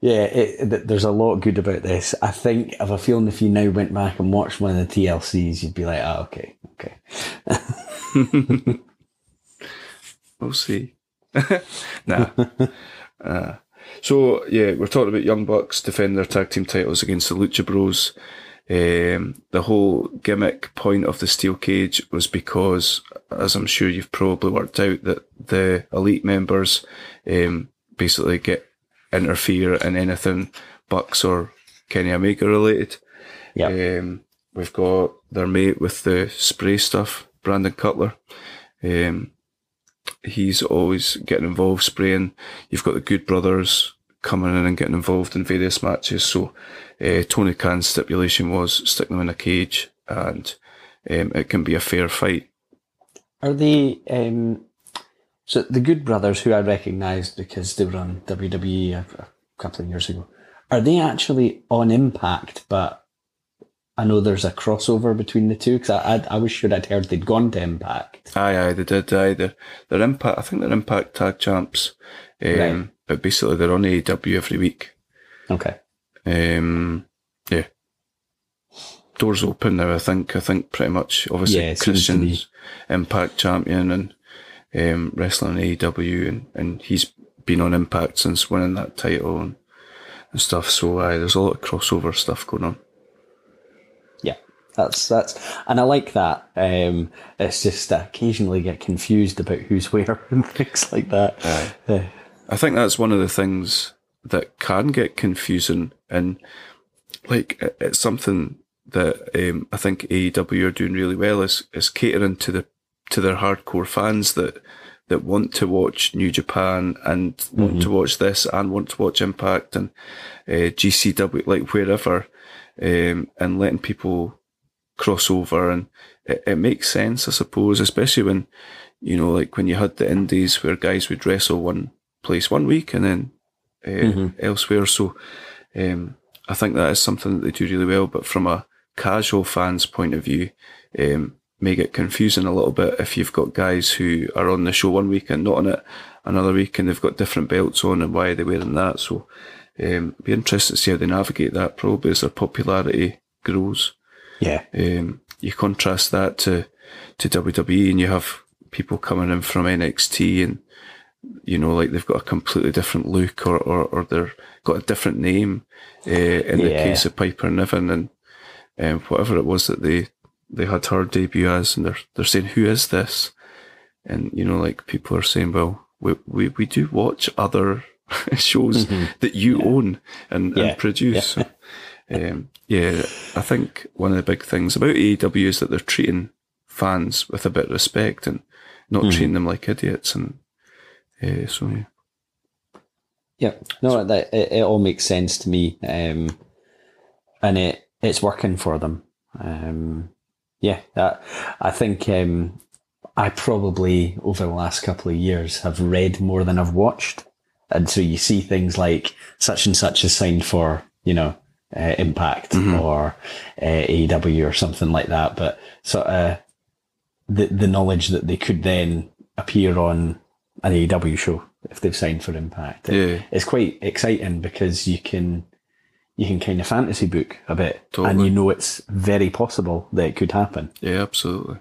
[SPEAKER 4] yeah, it, th- there's a lot good about this. I think, I have a feeling if you now went back and watched one of the TLCs, you'd be like, oh, okay, okay.
[SPEAKER 3] We'll see. nah. Uh, so yeah, we're talking about Young Bucks defending their tag team titles against the Lucha Bros. Um, the whole gimmick point of the steel cage was because, as I'm sure you've probably worked out, that the elite members um, basically get interfere in anything Bucks or Kenny Omega related.
[SPEAKER 4] Yeah.
[SPEAKER 3] Um, we've got their mate with the spray stuff, Brandon Cutler. Um, he's always getting involved spraying. You've got the Good Brothers, coming in and getting involved in various matches. So uh, Tony Khan's stipulation was stick them in a cage and um, it can be a fair fight.
[SPEAKER 4] Are they um, so the Good Brothers, who I recognised because they were on WWE a, a couple of years ago? Are they actually on Impact? But I know there's a crossover between the two because I, I I was sure I'd heard they'd gone to Impact.
[SPEAKER 3] Aye, aye, they did. Aye, they're, they're impact. I think they're Impact Tag Champs. Um,
[SPEAKER 4] Right.
[SPEAKER 3] But basically, they're on AEW every week.
[SPEAKER 4] Okay.
[SPEAKER 3] Um, yeah. Doors open now. I think. I think pretty much. Obviously,
[SPEAKER 4] Yeah, it seems to be.
[SPEAKER 3] Christian's Impact champion and um, wrestling in AEW, and, and he's been on Impact since winning that title and, and stuff. So, aye, there's a lot of crossover stuff going on.
[SPEAKER 4] Yeah, that's that's, and I like that. Um, it's just I occasionally get confused about who's where and things like that. Uh,
[SPEAKER 3] I think that's one of the things that can get confusing, and like it's something that um, I think AEW are doing really well is is catering to the to their hardcore fans that that want to watch New Japan and want to watch this and want to watch Impact and uh, GCW like wherever, um, and letting people cross over and it, it makes sense, I suppose, especially when you know, like when you had the indies where guys would wrestle one place one week and then uh, elsewhere. So um, I think that is something that they do really well. But from a casual fan's point of view, um, may get confusing a little bit if you've got guys who are on the show one week and not on it another week, and they've got different belts on and why they're wearing that. So um, be interested to see how they navigate that. Probably as their popularity grows.
[SPEAKER 4] yeah,
[SPEAKER 3] Um, you contrast that to to WWE, and you have people coming in from NXT, and you know, like they've got a completely different look, or or, or they're got a different name. Uh, in the case of Piper Niven, and um, whatever it was that they they had her debut as, and they're they're saying, "Who is this?" And you know, like people are saying, "Well, we we, we do watch other shows that you own and,
[SPEAKER 4] Mm-hmm. Yeah.
[SPEAKER 3] and produce." So, um, yeah, I think one of the big things about AEW is that they're treating fans with a bit of respect and not
[SPEAKER 4] Mm-hmm.
[SPEAKER 3] treating them like idiots. And uh, so, yeah.
[SPEAKER 4] yeah. No, that it, it all makes sense to me, um, and it it's working for them. Um, yeah, that I think um, I probably over the last couple of years have read more than I've watched, and so you see things like such and such is signed for you know uh, Impact or uh, AEW or something like that, but sort of the the knowledge that they could then appear on an AEW show if they've signed for Impact. It-
[SPEAKER 3] Yeah.
[SPEAKER 4] it's quite exciting because you can you can kind of fantasy book a bit, and you know it's very possible that it could happen.
[SPEAKER 3] Yeah, absolutely.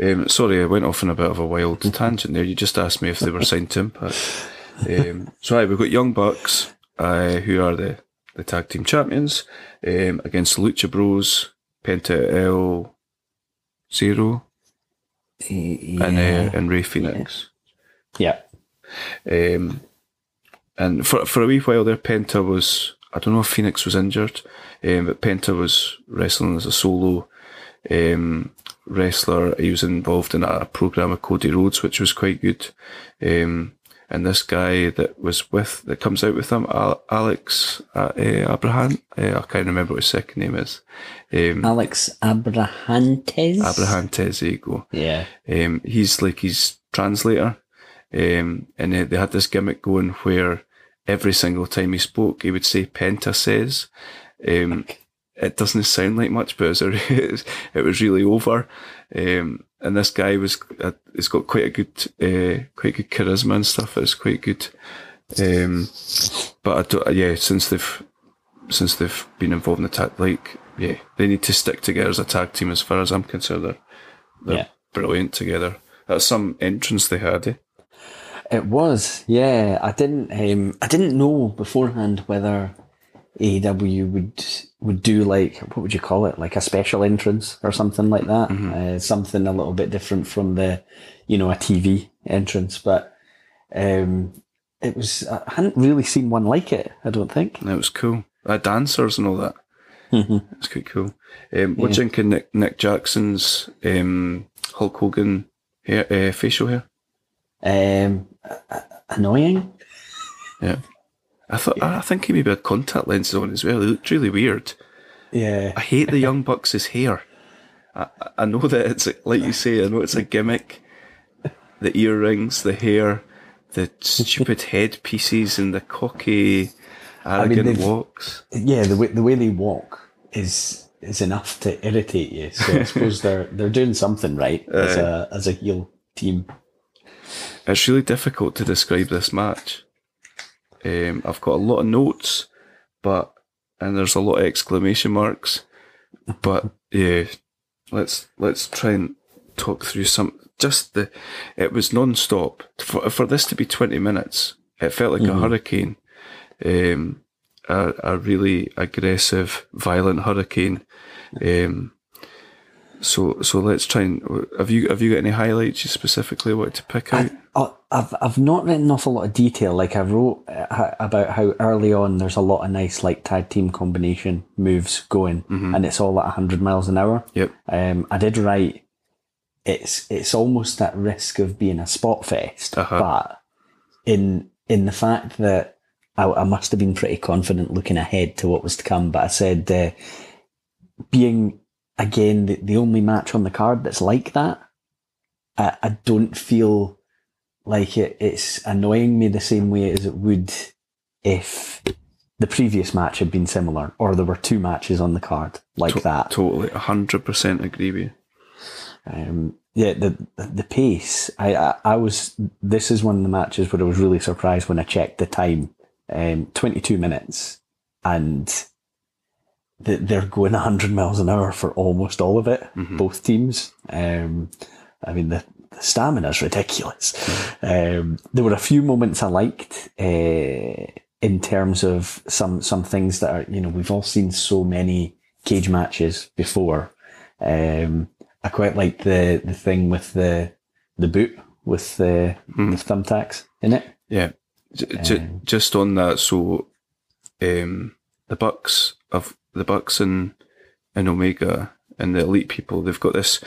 [SPEAKER 3] Um, sorry, I went off on a bit of a wild tangent there. You just asked me if they were signed to Impact. Um, so, aye, we've got Young Bucks, uh, who are the, the tag team champions, um, against Lucha Bros, Penta El Zero, and, uh, and Rey Fénix.
[SPEAKER 4] Yeah,
[SPEAKER 3] Um, and for for a wee while there, Penta was I don't know if Fénix was injured, um, but Penta was wrestling as a solo um, wrestler. He was involved in a program with Cody Rhodes, which was quite good. Um, and this guy that was with that comes out with him, Alex uh, uh, Abraham. Uh, I can't remember what his second name is. Um,
[SPEAKER 4] Alex Abrahantes.
[SPEAKER 3] Abraham Tez, there you go.
[SPEAKER 4] Yeah,
[SPEAKER 3] Um, he's like his translator. Um, and they, they had this gimmick going where every single time he spoke, he would say Penta says. Um, it doesn't sound like much, but it was, a, it was really over. Um, and this guy was, uh, he's got quite a good, uh, quite good charisma and stuff. It's quite good. Um, but I don't, yeah, since they've, since they've been involved in the tag, like, yeah, they need to stick together as a tag team as far as I'm concerned. They're, they're
[SPEAKER 4] Yeah.
[SPEAKER 3] brilliant together. That's some entrance they had. Eh?
[SPEAKER 4] It was. Yeah, I didn't. Um, I didn't know beforehand whether AEW would would do like what would you call it, like a special entrance or something like that. Uh, something a little bit different from the, you know, a TV entrance. But um, it was. I hadn't really seen one like it. I don't think.
[SPEAKER 3] It was cool. Uh, dancers and all that.
[SPEAKER 4] Mhm.
[SPEAKER 3] It's quite cool. Um, what do you think of Nick, Nick Jackson's um, Hulk Hogan hair, uh, facial hair?
[SPEAKER 4] Um, annoying.
[SPEAKER 3] Yeah. I thought I think he maybe had contact lenses on as well. He looked really weird.
[SPEAKER 4] Yeah.
[SPEAKER 3] I hate the Young Bucks' hair. I, I know that it's like you say. I know it's a gimmick. The earrings, the hair, the stupid headpieces, and the cocky, arrogant
[SPEAKER 4] they've-
[SPEAKER 3] walks.
[SPEAKER 4] Yeah, the way the way they walk is is enough to irritate you. So I suppose they're they're doing something right as a as a heel team.
[SPEAKER 3] It's really difficult to describe this match. Um, I've got a lot of notes, but and there's a lot of exclamation marks. But yeah, let's let's try and talk through some. Just the, it was non-stop for for this to be twenty minutes. It felt like a hurricane, um, a, a really aggressive, violent hurricane. Um, so so let's try and have you have you got any highlights you specifically wanted to pick out?
[SPEAKER 4] Oh, I've I've not written off a lot of detail. Like I wrote uh, about how early on there's a lot of nice like tag team combination moves going, and it's all at hundred miles an hour.
[SPEAKER 3] Yep.
[SPEAKER 4] Um, I did write. It's it's almost at risk of being a spot fest,
[SPEAKER 3] Uh-huh.
[SPEAKER 4] but in in the fact that I, I must have been pretty confident looking ahead to what was to come. But I said uh, being again the, the only match on the card that's like that. I, I don't feel like it, it's annoying me the same way as it would if the previous match had been similar or there were two matches on the card like
[SPEAKER 3] To-
[SPEAKER 4] that.
[SPEAKER 3] Totally, hundred percent agree with you.
[SPEAKER 4] Um, yeah, the the pace. I, I I was. This is one of the matches where I was really surprised when I checked the time. Um, twenty two minutes, and they're going hundred miles an hour for almost all of it. Both teams. Um, I mean the. The stamina is ridiculous. Um, there were a few moments I liked uh, in terms of some some things that are you know we've all seen so many cage matches before. Um, I quite like the the thing with the the boot with the, the thumbtacks in it.
[SPEAKER 3] Yeah, J- j- just on that. So, um, the Bucks of the Bucks and and Omega and the Elite people, they've got this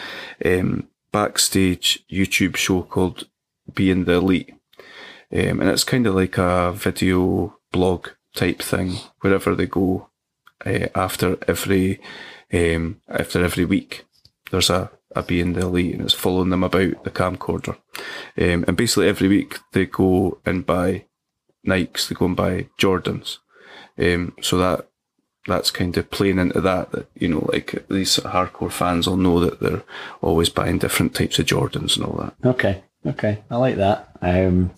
[SPEAKER 3] um, backstage YouTube show called Being the Elite, um, and it's kind of like a video blog type thing wherever they go uh, after every um, after every week. There's a, a Being the Elite, and it's following them about the camcorder. Um, and basically every week they go and buy Nikes, they go and buy Jordans. Um, so that that's kind of playing into that. That you know, like these hardcore fans will know that they're always buying different types of Jordans and all that.
[SPEAKER 4] Okay, okay, I like that. Um,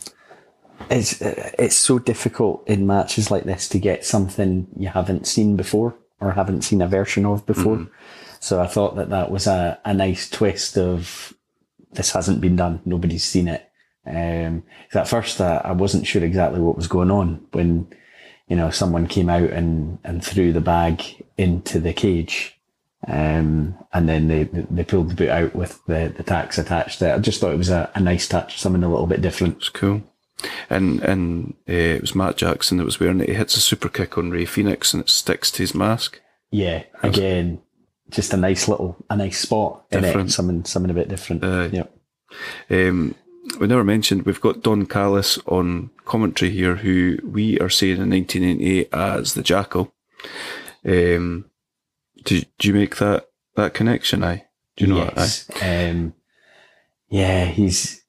[SPEAKER 4] it's it's so difficult in matches like this to get something you haven't seen before or haven't seen a version of before. So I thought that that was a, a nice twist of this hasn't been done, nobody's seen it. Um, at first uh, I wasn't sure exactly what was going on when you know someone came out and and threw the bag into the cage. Um, and then they they pulled the boot out with the, the tacks attached. There, I just thought it was a, a nice touch, something a little bit different.
[SPEAKER 3] It's cool. And and uh, it was Matt Jackson that was wearing it. He hits a super kick on Rey Fénix and it sticks to his mask.
[SPEAKER 4] Yeah, again, just a nice little a nice spot in
[SPEAKER 3] Different.
[SPEAKER 4] it, something something a bit different.
[SPEAKER 3] Uh,
[SPEAKER 4] yeah,
[SPEAKER 3] Um, we never mentioned we've got Don Callis on commentary here, who we are saying in 1998 as the Jackal. Um, do, do you make that that connection? I do you know that?
[SPEAKER 4] yes. Um, yeah, he's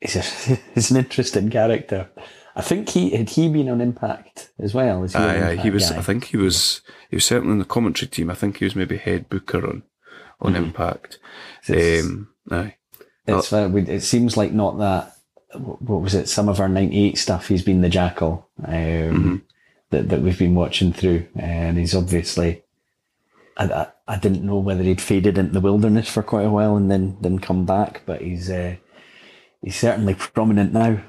[SPEAKER 4] he's, a, he's an interesting character. I think he had he been on Impact as well. Is he,
[SPEAKER 3] Aye, aye, he was.
[SPEAKER 4] guy?
[SPEAKER 3] I think he was. He was certainly in the commentary team. I think he was maybe head booker on on Impact. Um, aye,
[SPEAKER 4] It's uh, we, it seems like not that. What was it? Some of our '98 stuff. He's been the jackal um, that that we've been watching through, and he's obviously. I, I, I didn't know whether he'd faded into the wilderness for quite a while and then then come back, but he's uh, he's certainly prominent now.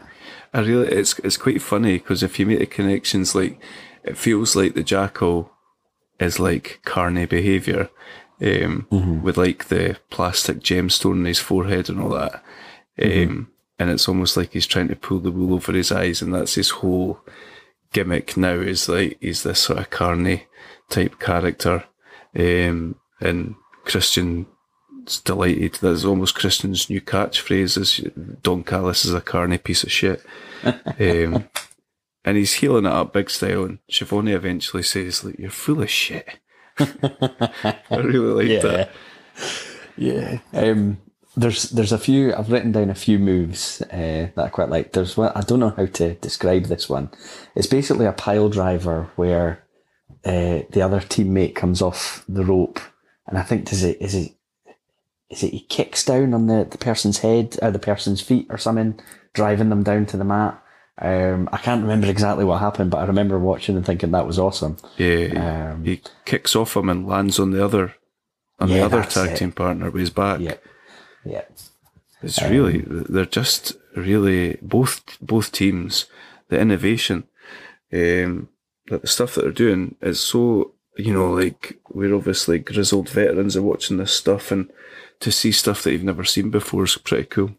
[SPEAKER 3] I really. It's it's quite funny because if you make the connections, like it feels like the Jackal is like carny behaviour, um, with like the plastic gemstone in his forehead and all that. Um, and it's almost like he's trying to pull the wool over his eyes, and that's his whole gimmick now. Is like he's this sort of carny type character, um, and Christian's delighted. That's almost Christian's new catchphrase: "Is Don Callis is a carny piece of shit." um, and he's heeling it up big style. And Schiavone eventually says, "Like you're full of shit." I really liked that.
[SPEAKER 4] Yeah. Um, there's there's a few I've written down a few moves uh, that I quite like. There's one I don't know how to describe this one. It's basically a pile driver where uh, the other teammate comes off the rope, and I think does it is it is it he kicks down on the, the person's head or the person's feet or something, driving them down to the mat. Um, I can't remember exactly what happened, but I remember watching and thinking that was awesome.
[SPEAKER 3] Yeah,
[SPEAKER 4] Um,
[SPEAKER 3] he kicks off him and lands on the other on the other tag
[SPEAKER 4] it.
[SPEAKER 3] team partner with his back.
[SPEAKER 4] Yeah, yeah,
[SPEAKER 3] It's really they're just really both both teams. The innovation, um, that the stuff that they're doing is so you know like we're obviously grizzled veterans are watching this stuff, and to see stuff that you've never seen before is pretty cool.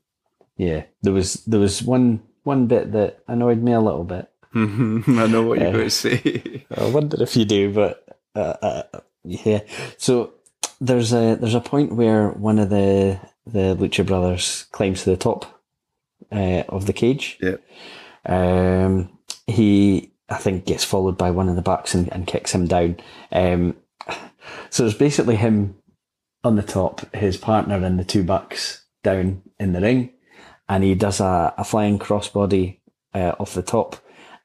[SPEAKER 4] yeah. There was there was one one bit that annoyed me a little bit.
[SPEAKER 3] I know what you're
[SPEAKER 4] Uh,
[SPEAKER 3] going to say.
[SPEAKER 4] I wonder if you do, but uh, uh, yeah. So there's a there's a point where one of the the Lucha brothers climbs to the top uh, of the cage.
[SPEAKER 3] Yeah.
[SPEAKER 4] Um, he I think gets followed by one of the bucks and, and kicks him down. Um, so it's basically him on the top, his partner and the two bucks down in the ring, and he does a, a flying crossbody uh, off the top,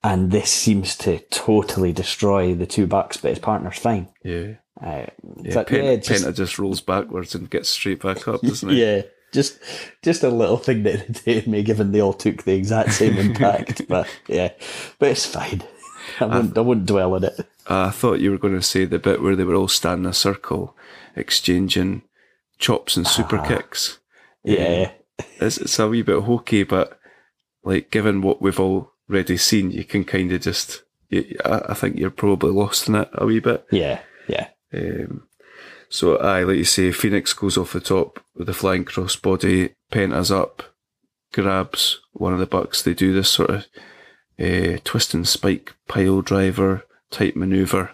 [SPEAKER 4] and this seems to totally destroy the two bucks, but his partner's fine.
[SPEAKER 3] Yeah,
[SPEAKER 4] Uh,
[SPEAKER 3] yeah. Penta,
[SPEAKER 4] yeah, just,
[SPEAKER 3] Penta just rolls backwards and gets straight back up, doesn't he?
[SPEAKER 4] yeah, just just a little thing that irritated me, given they all took the exact same impact. but yeah, but it's fine. I wouldn't, I wouldn't dwell on it.
[SPEAKER 3] I thought you were going to say the bit where they were all standing in a circle, exchanging chops and super
[SPEAKER 4] Ah.
[SPEAKER 3] kicks.
[SPEAKER 4] Yeah,
[SPEAKER 3] It's, it's a wee bit hokey, but like given what we've already seen, you can kind of just. You, I, think you're probably lost in it a wee bit.
[SPEAKER 4] yeah, yeah,
[SPEAKER 3] Um, so, I like you say, Fénix goes off the top with the flying crossbody, Penta's up, grabs one of the bucks. They do this sort of uh, twist and spike pile driver type maneuver.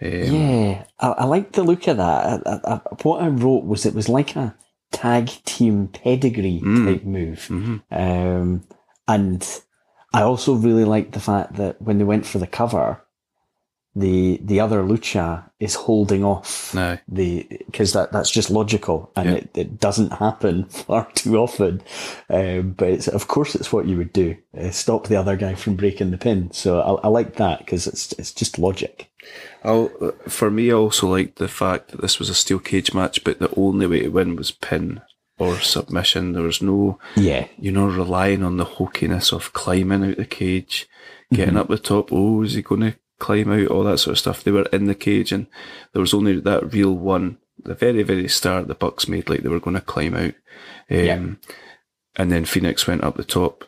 [SPEAKER 3] Um,
[SPEAKER 4] yeah. I, I like the look of that. I, I, what I wrote was it was like a tag team pedigree
[SPEAKER 3] Mm.
[SPEAKER 4] type move.
[SPEAKER 3] mhm.
[SPEAKER 4] Um, and I also really liked the fact that when they went for the cover, the the other lucha is holding off
[SPEAKER 3] Aye.
[SPEAKER 4] the because that that's just logical and
[SPEAKER 3] Yeah.
[SPEAKER 4] it, it doesn't happen far too often. Um, but it's, of course, it's what you would do: uh, stop the other guy from breaking the pin. So I, I like that because it's it's just logic.
[SPEAKER 3] I'll, for me, I also liked the fact that this was a steel cage match, but the only way to win was pin or submission. There was no,
[SPEAKER 4] Yeah,
[SPEAKER 3] you know, relying on the hokiness of climbing out the cage, getting up the top. Oh, is he going to climb out? All that sort of stuff. They were in the cage, and there was only that real one. The very, very start, the Bucks made like they were going to climb out, um,
[SPEAKER 4] Yeah.
[SPEAKER 3] and then Fénix went up the top,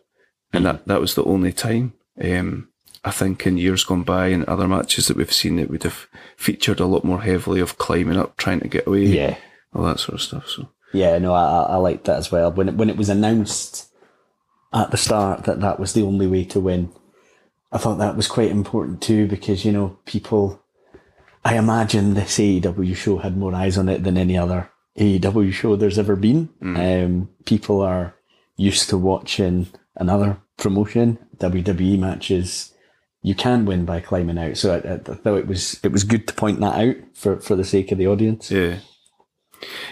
[SPEAKER 3] and that that was the only time. Um, I think in years gone by and other matches that we've seen, it would have featured a lot more heavily of climbing up, trying to get away,
[SPEAKER 4] yeah,
[SPEAKER 3] all that sort of stuff. So
[SPEAKER 4] yeah. No, I I- I liked that as well. When it, when it was announced at the start that that was the only way to win, I thought that was quite important too because you know people. I imagine this AEW show had more eyes on it than any other AEW show there's ever been. Um, people are used to watching another promotion, WWE matches. You can win by climbing out, so I, I thought it was it was good to point that out for, for the sake of the audience.
[SPEAKER 3] yeah,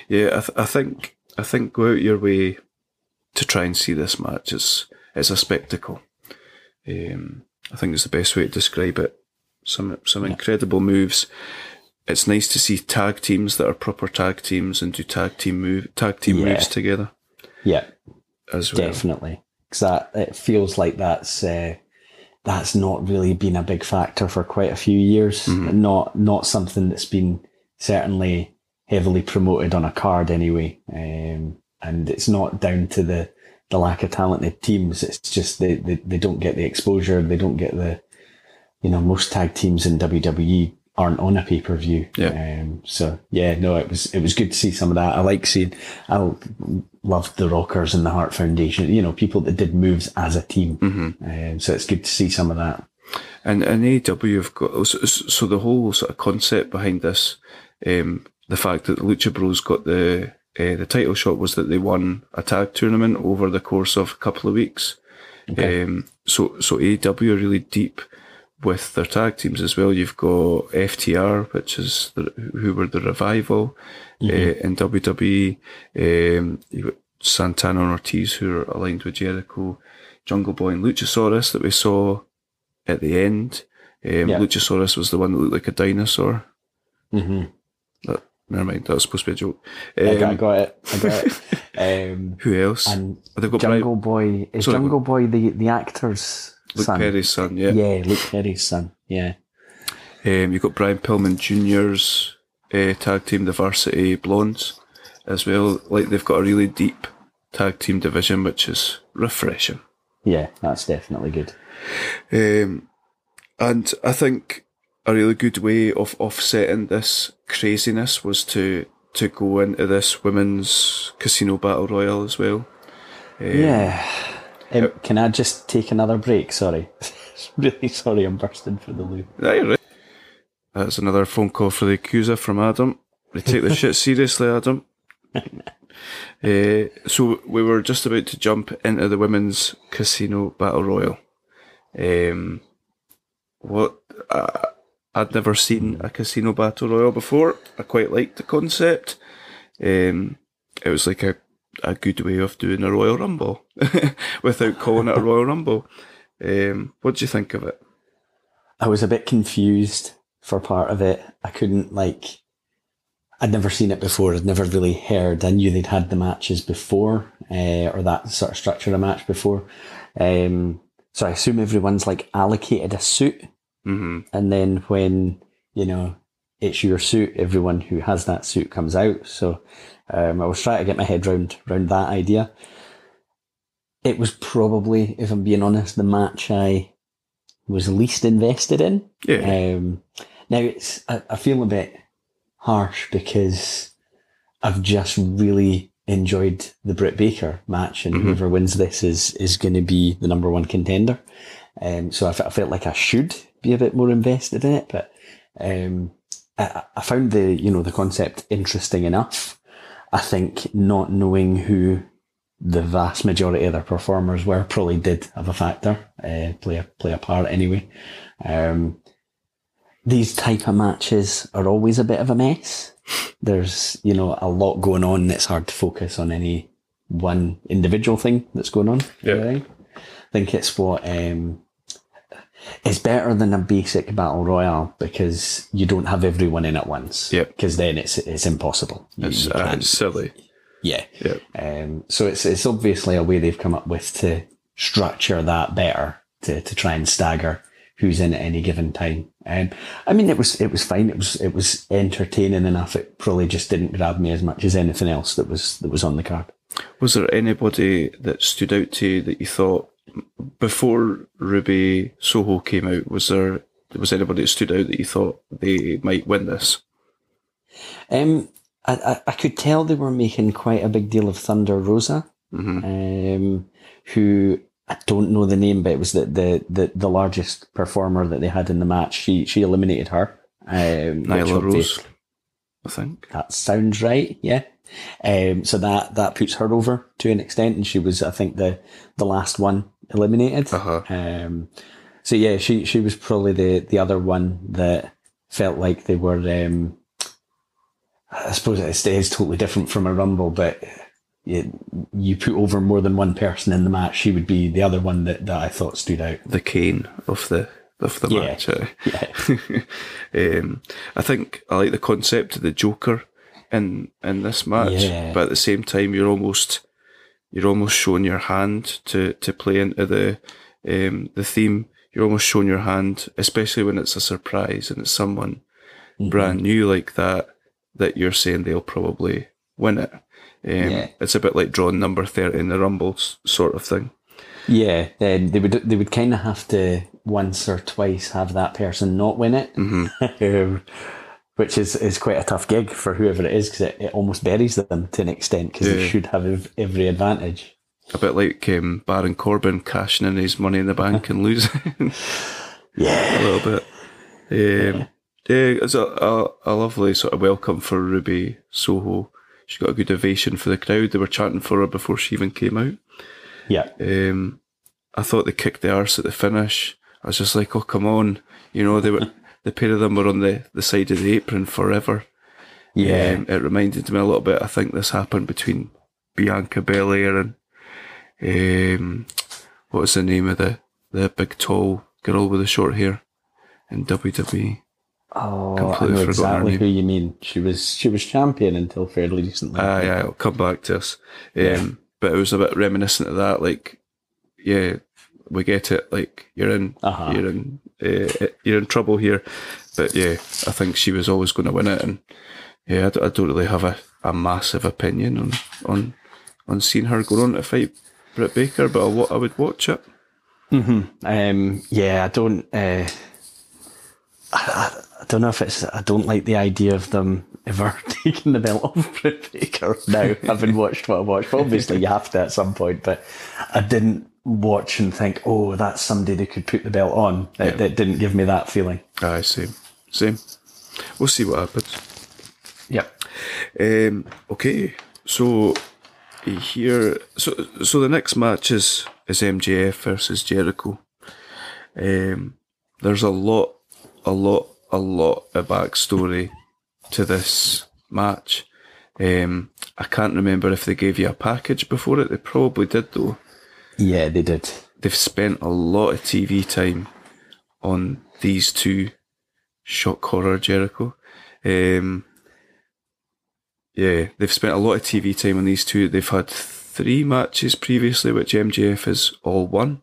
[SPEAKER 3] yeah. I, th- I think I think go out your way to try and see this match. It's it's a spectacle. Um, I think it's the best way to describe it. Some some incredible moves. It's nice to see tag teams that are proper tag teams and do tag team move tag team
[SPEAKER 4] Yeah.
[SPEAKER 3] moves together
[SPEAKER 4] Yeah,
[SPEAKER 3] as well.
[SPEAKER 4] definitely. Because that it feels like that's uh, that's not really been a big factor for quite a few years. Not not something that's been certainly heavily promoted on a card anyway. Um, and it's not down to the the lack of talented teams. It's just they, they they don't get the exposure. They don't get the you know most tag teams in WWE aren't on a pay per view.
[SPEAKER 3] Yeah.
[SPEAKER 4] Um, so yeah, no, it was it was good to see some of that. I like seeing. I loved the Rockers and the Heart Foundation. You know, people that did moves as a team. Um, so it's good to see some of that.
[SPEAKER 3] And and AEW have got so, so the whole sort of concept behind this, um, the fact that the Lucha Bros got the uh, the title shot was that they won a tag tournament over the course of a couple of weeks.
[SPEAKER 4] Okay.
[SPEAKER 3] Um, so so AEW are really deep with their tag teams as well. You've got FTR, which is the, who were the revival uh, in WWE. Um, you've got Santana and Ortiz, who are aligned with Jericho. Jungle Boy and Luchasaurus that we saw at the end. Um,
[SPEAKER 4] Yeah.
[SPEAKER 3] Luchasaurus was the one that looked like a dinosaur.
[SPEAKER 4] hmm
[SPEAKER 3] That, never mind, that was supposed to be a joke.
[SPEAKER 4] I, got, I
[SPEAKER 3] Um,
[SPEAKER 4] got it. I got it. Um,
[SPEAKER 3] who else?
[SPEAKER 4] and
[SPEAKER 3] They've got
[SPEAKER 4] Jungle
[SPEAKER 3] Brian,
[SPEAKER 4] Boy is
[SPEAKER 3] Sorry,
[SPEAKER 4] Jungle Boy the the actor's
[SPEAKER 3] Luke
[SPEAKER 4] son?
[SPEAKER 3] Perry's son, yeah.
[SPEAKER 4] Yeah, Luke Perry's son. Yeah.
[SPEAKER 3] Um, you've got Brian Pillman Jr.'s uh, tag team, the Varsity Blondes, as well. Like they've got a really deep tag team division, which is refreshing.
[SPEAKER 4] Yeah, that's definitely good.
[SPEAKER 3] Um, and I think a really good way of offsetting this craziness was to to go into this women's casino battle royal as well.
[SPEAKER 4] Yeah. Um, can I just take another break? Sorry. really sorry, I'm bursting for the
[SPEAKER 3] you're right. That's another phone call for the accuser from Adam. They take the shit seriously, Adam. Uh, so we were just about to jump into the women's casino battle royal. Um, what uh, I'd never seen a casino battle royal before. I quite liked the concept. Um, it was like a a good way of doing a royal rumble without calling it a royal rumble. Um, what do you think of it?
[SPEAKER 4] I was a bit confused for part of it. I couldn't like. I'd never seen it before. I'd never really heard. I knew they'd had the matches before, uh, or that sort of structure of match before. Um, so I assume everyone's like allocated a suit,
[SPEAKER 3] hmm
[SPEAKER 4] and then when you know it's your suit, everyone who has that suit comes out. So um, I was trying to get my head round round that idea. It was probably, if I'm being honest, the match I was least invested in.
[SPEAKER 3] Yeah.
[SPEAKER 4] Um, now it's I, I feel a bit harsh because I've just really enjoyed the Britt Baker match, and whoever wins this is is going to be the number one contender. Um, so I, felt like I should be a bit more invested in it, but um, I, I found the you know the concept interesting enough. I think not knowing who the vast majority of their performers were probably did have a factor, uh, play a play a part anyway. Um, these type of matches are always a bit of a mess. There's you know a lot going on. and It's hard to focus on any one individual thing that's going on.
[SPEAKER 3] Yeah.
[SPEAKER 4] I think it's what um, it's better than a basic battle royale because you don't have everyone in at once.
[SPEAKER 3] Yep.
[SPEAKER 4] Because then it's it's impossible. You-
[SPEAKER 3] It's,
[SPEAKER 4] you
[SPEAKER 3] uh, it's silly.
[SPEAKER 4] yeah.
[SPEAKER 3] Yeah.
[SPEAKER 4] Um, so it's it's obviously a way they've come up with to structure that better to, to try and stagger who's in at any given time. Um, I mean, it was it was fine. It was it was entertaining enough. It probably just didn't grab me as much as anything else that was that was on the card.
[SPEAKER 3] Was there anybody that stood out to you that you thought before Ruby Soho came out? Was there was anybody that stood out that you thought they might win this?
[SPEAKER 4] Um, I, I, I could tell they were making quite a big deal of Thunder Rosa,
[SPEAKER 3] hmm
[SPEAKER 4] um, who I don't know the name, but it was the, the, the, the largest performer that they had in the match. She she eliminated her. Um,
[SPEAKER 3] Nyla Rose, I think.
[SPEAKER 4] That sounds right. Yeah. Um, so that that puts her over to an extent, and she was, I think, the the last one eliminated.
[SPEAKER 3] Uh-huh.
[SPEAKER 4] Um, so yeah, she she was probably the the other one that felt like they were. Um, I suppose it is totally different from a rumble, but you, you put over more than one person in the match, she would be the other one that, that I thought stood out.
[SPEAKER 3] The Kane of the of the
[SPEAKER 4] Yeah.
[SPEAKER 3] match. eh?
[SPEAKER 4] Yeah.
[SPEAKER 3] um, I think I like the concept of the Joker in in this match,
[SPEAKER 4] Yeah.
[SPEAKER 3] but at the same time, you're almost you're almost showing your hand to to play into the um, the theme. You're almost showing your hand, especially when it's a surprise and it's someone
[SPEAKER 4] Mm-hmm.
[SPEAKER 3] brand new like that. That you're saying they'll probably win it. Um,
[SPEAKER 4] Yeah.
[SPEAKER 3] It's a bit like drawing number thirty in the Rumble sort of thing.
[SPEAKER 4] Yeah, um, they would they would kind of have to once or twice have that person not win it, um, which is, is quite a tough gig for whoever it is because it, it almost buries them to an extent because they should have every advantage.
[SPEAKER 3] A bit like um, Baron Corbin cashing in his money in the bank and losing.
[SPEAKER 4] Yeah,
[SPEAKER 3] a little bit. Um, yeah, it's a, a, a lovely sort of welcome for Ruby Soho. She got a good ovation for the crowd. They were chanting for her before she even came out.
[SPEAKER 4] yeah,
[SPEAKER 3] Um, I thought they kicked the arse at the finish. I was just like, oh come on, you know they were the pair of them were on the the side of the apron forever.
[SPEAKER 4] Yeah.
[SPEAKER 3] Um, it reminded me a little bit. I think this happened between Bianca Belair and um, what was the name of the the big tall girl with the short hair in WWE?
[SPEAKER 4] oh, I know exactly who you mean. She was she was champion until fairly recently.
[SPEAKER 3] Ah, yeah, it'll come back to us. Um, But it was a bit reminiscent of that. Like, yeah, we get it. Like, you're in,
[SPEAKER 4] Uh-huh.
[SPEAKER 3] you're in, uh, you're in trouble here. But yeah, I think she was always going to win it. And yeah, I don't, I don't really have a, a massive opinion on on on seeing her go on to fight Britt Baker, but I, I would watch it.
[SPEAKER 4] Um, yeah, I don't. Uh, I, I, I don't know if it's. I don't like the idea of them ever taking the belt off Britt Baker. Now, having watched what I watched, but obviously you have to at some point. But I didn't watch and think, oh, that's somebody they could put the belt on. It, it didn't give me that feeling.
[SPEAKER 3] Aye, same, same. We'll see what happens.
[SPEAKER 4] Yep.
[SPEAKER 3] Um, okay, so here, so so the next match is is MJF versus Jericho. Um, there's a lot, a lot, a lot of backstory to this match. Um, I can't remember if they gave you a package before it. They probably did though.
[SPEAKER 4] Yeah, they did.
[SPEAKER 3] They've spent a lot of TV time on these two. Shock horror Jericho. Um, yeah, they've spent a lot of TV time on these two. They've had three matches previously, which MJF has all won.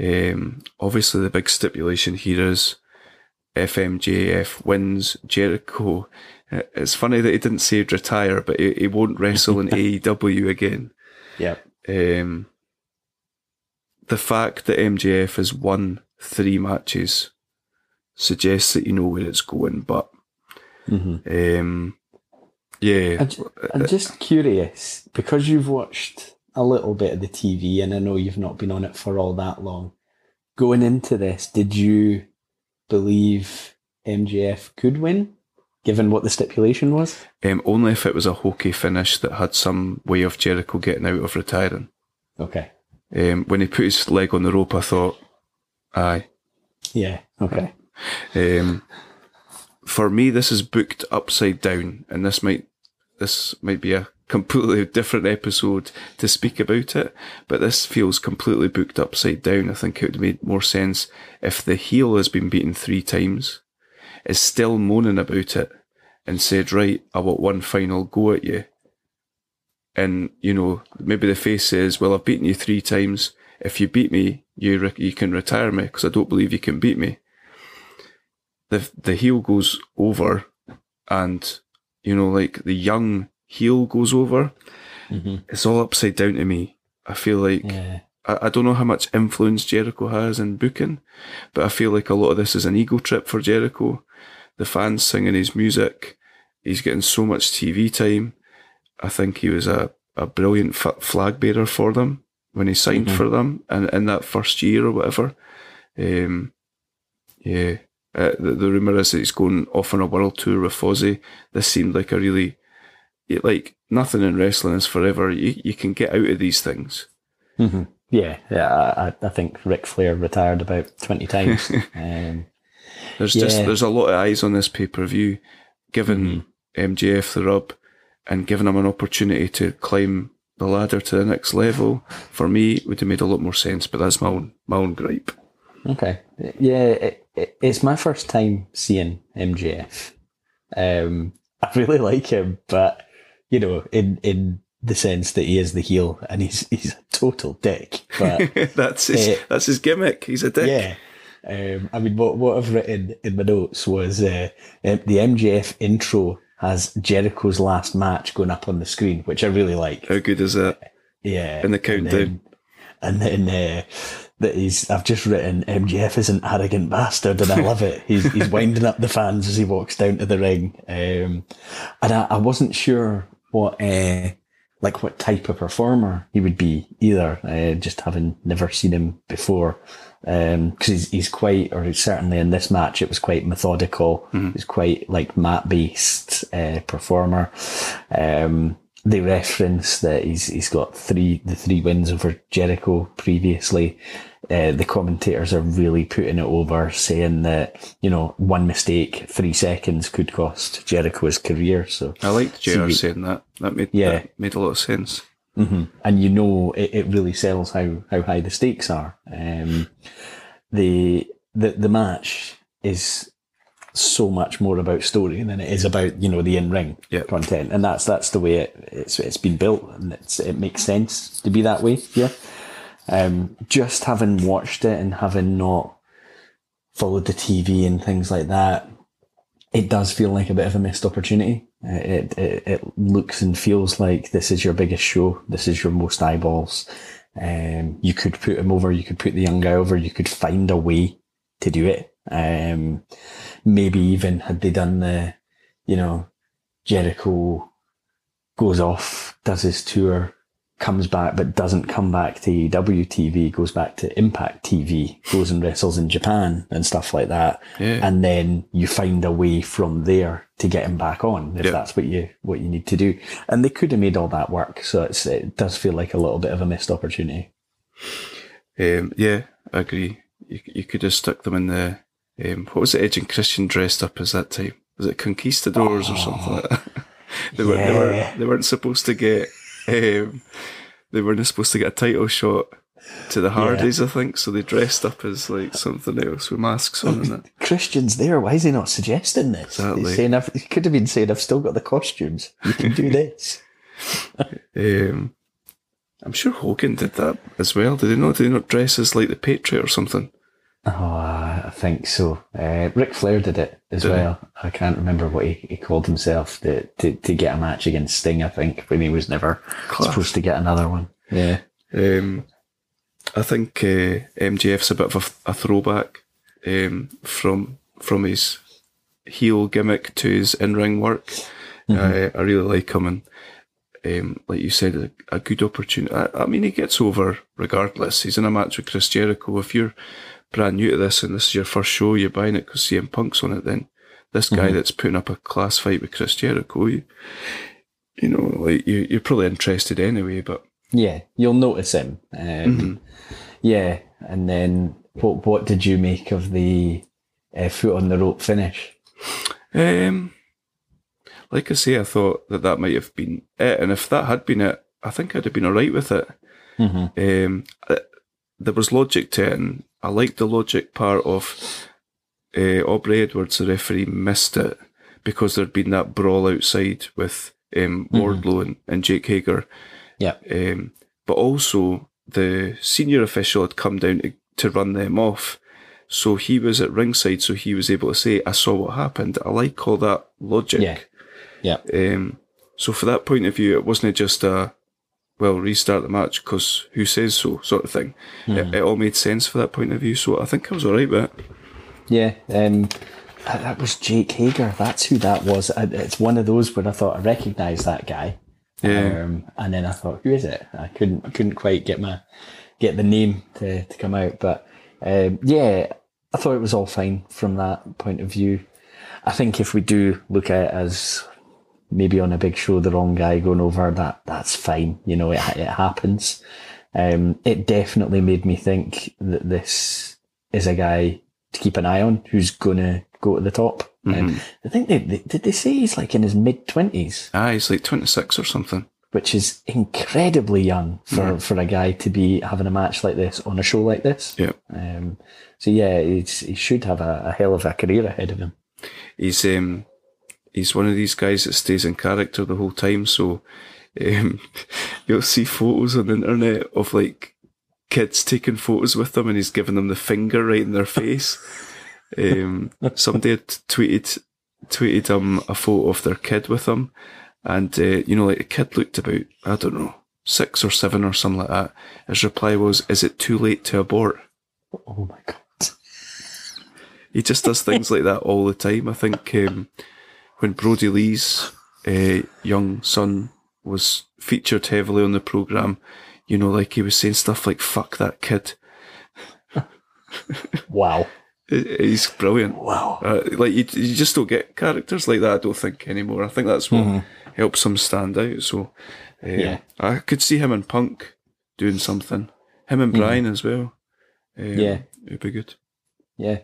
[SPEAKER 3] Um, obviously, the big stipulation here is if MJF wins, Jericho. uh, It's funny that he didn't say he'd retire, but he, he won't wrestle in AEW again.
[SPEAKER 4] Yep.
[SPEAKER 3] Um, the fact that MJF has won three matches suggests that you know where it's going, but um, yeah,
[SPEAKER 4] I'm ju- I'm just curious because you've watched a little bit of the TV, and I know you've not been on it for all that long. Going into this, did you believe MJF could win, given what the stipulation was?
[SPEAKER 3] um, only if it was a hokey finish that had some way of Jericho getting out of retiring.
[SPEAKER 4] Okay.
[SPEAKER 3] Um, when he put his leg on the rope, I thought, aye.
[SPEAKER 4] Yeah. Okay.
[SPEAKER 3] Um, for me, this is booked upside down, and this might this might be a completely different episode to speak about it. But this feels completely booked upside down. I think it would have made more sense if the heel has been beaten three times, is still moaning about it, and said, "Right, I want one final go at you." And you know, maybe the face says, "Well, I've beaten you three times. If you beat me, you re- you can retire me because I don't believe you can beat me." the the heel goes over, and you know, like the young heel goes over. Mm-hmm. It's all upside down to me. I feel like
[SPEAKER 4] Yeah.
[SPEAKER 3] I, I don't know how much influence Jericho has in booking, but I feel like a lot of this is an ego trip for Jericho. The fans singing his music, he's getting so much TV time. I think he was a, a brilliant f- flag bearer for them when he signed for them and in that first year or whatever. Um, yeah, uh, the, the rumor is that he's going off on a world tour with Fozzy. This seemed like a really, like nothing in wrestling is forever. You you can get out of these things.
[SPEAKER 4] Yeah. Yeah. I, I- think Ric Flair retired about twenty times. um,
[SPEAKER 3] There's just there's a lot of eyes on this pay per view, giving MJF the rub and giving him an opportunity to climb the ladder to the next level. For me, would have made a lot more sense, but that's my own my own gripe.
[SPEAKER 4] Okay. Yeah, it, it, it's my first time seeing MJF. Um, I really like him, but you know, in in the sense that he is the heel and he's he's a total dick. But
[SPEAKER 3] that's his
[SPEAKER 4] Eh.
[SPEAKER 3] that's his gimmick. He's a dick.
[SPEAKER 4] yeah. Um, I mean, what what I've written in my notes was uh, the MJF intro has Jericho's last match going up on the screen, which I really like.
[SPEAKER 3] How good is that?
[SPEAKER 4] Yeah.
[SPEAKER 3] In the
[SPEAKER 4] And
[SPEAKER 3] countdown.
[SPEAKER 4] then- And then, uh, that he's, I've just written, MJF is an arrogant bastard and I love it. He's, he's winding up the fans as he walks down to the ring. Um, and I, I wasn't sure what, uh, like what type of performer he would be either, uh, just having never seen him before. Um, cause he's, he's quite, or certainly in this match, it was quite methodical. He's quite like mat based, uh, performer. Um, they reference that he's he's got three the three wins over Jericho previously. Uh, the commentators are really putting it over, saying that you know one mistake, three seconds could cost Jericho his career. So
[SPEAKER 3] I liked JR
[SPEAKER 4] you-
[SPEAKER 3] saying that. That made
[SPEAKER 4] Yeah.
[SPEAKER 3] that made a lot of sense.
[SPEAKER 4] And you know it, it really sells how how high the stakes are. Um, the the the match is so much more about story than it is about you know the in ring
[SPEAKER 3] Yeah.
[SPEAKER 4] content, and that's that's the way it, it's it's been built, and it's it makes sense to be that way. Yeah, um, just having watched it and having not followed the TV and things like that, it does feel like a bit of a missed opportunity. It, it it looks and feels like this is your biggest show. This is your most eyeballs. Um, you could put him over. You could put the young guy over. You could find a way to do it. Um, maybe even had they done the, you know, Jericho goes off, does his tour, comes back, but doesn't come back to AEW TV, goes back to Impact TV, goes and wrestles in Japan and stuff like that.
[SPEAKER 3] Yeah.
[SPEAKER 4] And then you find a way from there to get him back on if
[SPEAKER 3] Yeah.
[SPEAKER 4] that's what you what you need to do. And they could have made all that work. So it's it does feel like a little bit of a missed opportunity.
[SPEAKER 3] Um, yeah, I agree. You, you could have stuck them in the um, what was it? Edge and Christian dressed up as that time. Was it Conquistadors or something like that? they, were, they, were, they weren't supposed to get. Um, they weren't supposed to get a title shot to the Hardys, I think. So they dressed up as like something else with masks on and that.
[SPEAKER 4] Christian's there. Why is he not suggesting this?
[SPEAKER 3] Exactly.
[SPEAKER 4] He's saying I've, he could have been saying I've still got the costumes. You can do this.
[SPEAKER 3] Um, I'm sure Hogan did that as well. Did he not? Did he not dress as like the Patriot or something?
[SPEAKER 4] Oh, I think so. Uh, Ric Flair did it as
[SPEAKER 3] Did
[SPEAKER 4] well. I can't remember what he, he called himself to, to, to get a match against Sting, I think, when he was never
[SPEAKER 3] Class.
[SPEAKER 4] supposed to get another one. Yeah.
[SPEAKER 3] Um, I think uh, MJF's a bit of a, a throwback um, from from his heel gimmick to his in ring work. I, I really like him, and um, like you said, a, a good opportunity. I, I mean, he gets over regardless. He's in a match with Chris Jericho. If you're brand new to this and this is your first show, you're buying it because CM Punk's on it. Then this guy that's putting up a class fight with Chris Jericho, you, you know, like you, you're probably interested anyway. But
[SPEAKER 4] Yeah, you'll notice him. Um, Yeah, and then what what did you make of the uh, foot on the rope finish?
[SPEAKER 3] Um, like I say, I thought that that might have been it, and if that had been it, I think I'd have been alright with it. Um, uh, there was logic to it, and I liked the logic part of uh, Aubrey Edwards, the referee, missed it because there'd been that brawl outside with um, Wardlow and, and Jake Hager.
[SPEAKER 4] Yeah,
[SPEAKER 3] Um, but also the senior official had come down to, to run them off. So he was at ringside, so he was able to say, I saw what happened. I like all that logic.
[SPEAKER 4] yeah, yeah.
[SPEAKER 3] Um, so for that point of view, it wasn't just a, well, restart the match because who says so sort of thing. It, it all made sense for that point of view. So I think I was alright with it.
[SPEAKER 4] Yeah, um, that, that was Jake Hager. That's who that was. I, it's one of those where I thought I recognised that guy,
[SPEAKER 3] Yeah.
[SPEAKER 4] um, and then I thought, who is it? I couldn't I couldn't quite get my get the name to, to come out, but um, yeah, I thought it was all fine from that point of view. I think if we do look at it as maybe on a big show, the wrong guy going over, that that's fine. You know, it it happens. Um, it definitely made me think that this is a guy to keep an eye on who's gonna go to the top. Um, I think they, they did they say he's like in his mid twenties,
[SPEAKER 3] Ah, he's like 26 or something.
[SPEAKER 4] which is incredibly young for, for a guy to be having a match like this on a show like this.
[SPEAKER 3] Yeah.
[SPEAKER 4] Um, so yeah, he's, he should have a, a hell of a career ahead of him.
[SPEAKER 3] He's, um, he's one of these guys that stays in character the whole time. So, um, you'll see photos on the internet of like kids taking photos with him and he's giving them the finger right in their face. Um, somebody had tweeted, tweeted him a photo of their kid with him. And, uh, you know, like the kid looked about, I don't know, six or seven or something like that. His reply was, is it too late to abort?
[SPEAKER 4] Oh my god.
[SPEAKER 3] He just does things like that all the time. I think um, when Brodie Lee's uh, young son was featured heavily on the program, you know, like he was saying stuff like "fuck that kid,"
[SPEAKER 4] Wow.
[SPEAKER 3] He's brilliant.
[SPEAKER 4] Wow.
[SPEAKER 3] Uh, like you, you just don't get characters like that. I don't think anymore. I think that's what helps him stand out. So, uh,
[SPEAKER 4] Yeah.
[SPEAKER 3] I could see him and Punk doing something. Him and Brian as well. Um,
[SPEAKER 4] Yeah.
[SPEAKER 3] it'd be good.
[SPEAKER 4] Yeah.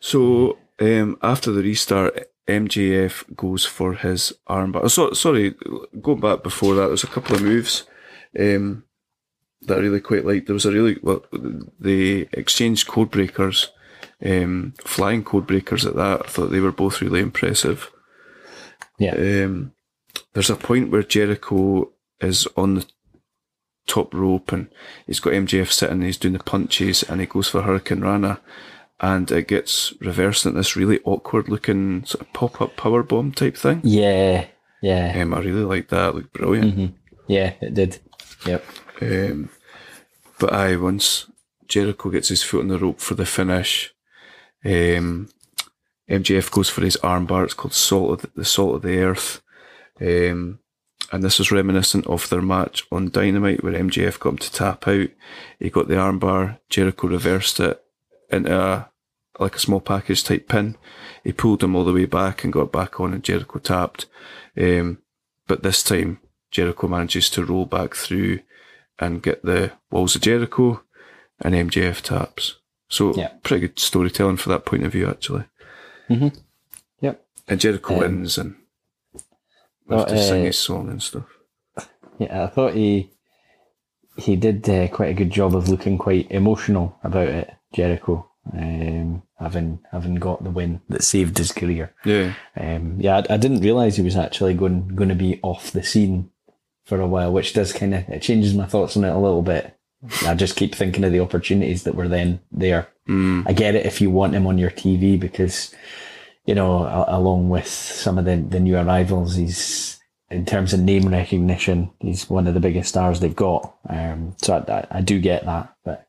[SPEAKER 3] So um, after the restart, MJF goes for his armbar. Oh, so, sorry, going back before that, there's a couple of moves um, that I really quite liked. There was a really well, the exchange code breakers, um, flying code breakers at that. I thought they were both really impressive.
[SPEAKER 4] Yeah.
[SPEAKER 3] Um, there's a point where Jericho is on the top rope and he's got MJF sitting, he's doing the punches and he goes for hurricanrana and it gets reversed in this really awkward looking sort of pop up power bomb type thing.
[SPEAKER 4] Yeah. Yeah.
[SPEAKER 3] Um, I really like that, it looked brilliant.
[SPEAKER 4] Yeah, it did. Yep.
[SPEAKER 3] Um, but I once Jericho gets his foot on the rope for the finish, um, MJF goes for his armbar. It's called Salt of the, the Salt of the Earth, um, and this is reminiscent of their match on Dynamite where MJF got him to tap out. He got the armbar. Jericho reversed it into a like a small package type pin. He pulled him all the way back and got back on, and Jericho tapped. Um, but this time Jericho manages to roll back through and get the walls of Jericho, and MJF taps. So
[SPEAKER 4] Yeah.
[SPEAKER 3] pretty good storytelling for that point of view, actually.
[SPEAKER 4] Yep.
[SPEAKER 3] And Jericho
[SPEAKER 4] Um,
[SPEAKER 3] wins and have to sing
[SPEAKER 4] uh,
[SPEAKER 3] his song and stuff.
[SPEAKER 4] Yeah, I thought he he did uh, quite a good job of looking quite emotional about it, Jericho, um, having having got the win that saved his career.
[SPEAKER 3] Yeah,
[SPEAKER 4] Um, yeah, I, I didn't realize he was actually going going to be off the scene for a while, which does kind of it changes my thoughts on it a little bit. I just keep thinking of the opportunities that were then there. I get it if you want him on your TV because, you know, a- along with some of the, the new arrivals, he's in terms of name recognition, he's one of the biggest stars they've got. Um, so I, I, I do get that, but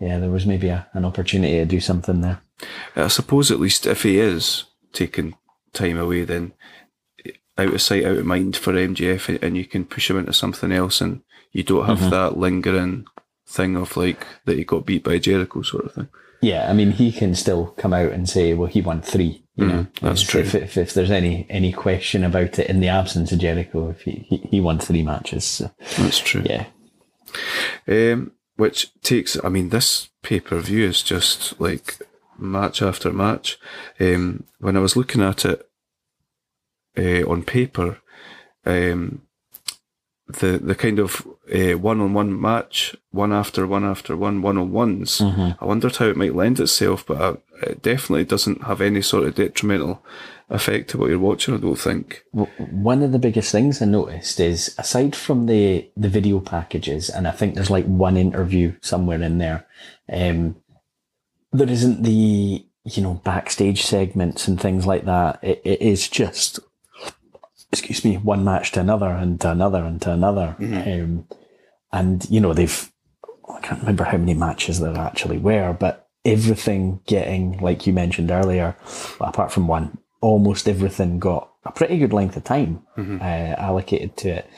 [SPEAKER 4] yeah, there was maybe a, an opportunity to do something there.
[SPEAKER 3] Uh, I suppose at least if he is taking time away, then out of sight, out of mind for MJF, and you can push him into something else, and you don't have mm-hmm. that lingering thing of like that he got beat by Jericho sort of thing.
[SPEAKER 4] Yeah, I mean, he can still come out and say, "Well, he won three. You mm, know,
[SPEAKER 3] that's
[SPEAKER 4] If-
[SPEAKER 3] true.
[SPEAKER 4] If, if, if there's any any question about it in the absence of Jericho, if he he, he won three matches, so,
[SPEAKER 3] That's true.
[SPEAKER 4] yeah,
[SPEAKER 3] Um, which takes, I mean, this pay per view is just like match after match. Um, when I was looking at it uh, on paper, um, the the kind of one on one match, one after one after one, one on ones. I wondered how it might lend itself, but uh it definitely doesn't have any sort of detrimental effect to what you're watching. I don't think.
[SPEAKER 4] W- one of the biggest things I noticed is aside from the the video packages, and I think there's like one interview somewhere in there, um, there isn't the you know backstage segments and things like that. It, it is just excuse me, one match to another and to another and to another. Um, and, you know, they've, I can't remember how many matches there actually were, but everything getting, like you mentioned earlier, well, apart from one, almost everything got a pretty good length of time uh, allocated to it.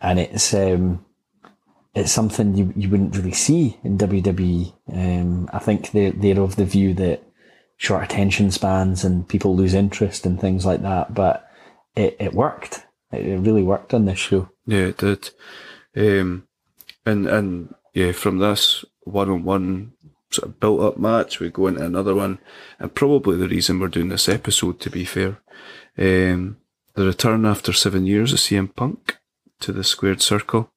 [SPEAKER 4] And it's, um, it's something you, you wouldn't really see in WWE. Um, I think they're, they're of the view that short attention spans and people lose interest and things like that. But it, it worked. It really worked on this show.
[SPEAKER 3] Yeah, it did. Um, and and yeah, from this one on one sort of built up match, we go into another one, and probably the reason we're doing this episode, to be fair, um, the return after seven years of CM Punk to the squared circle,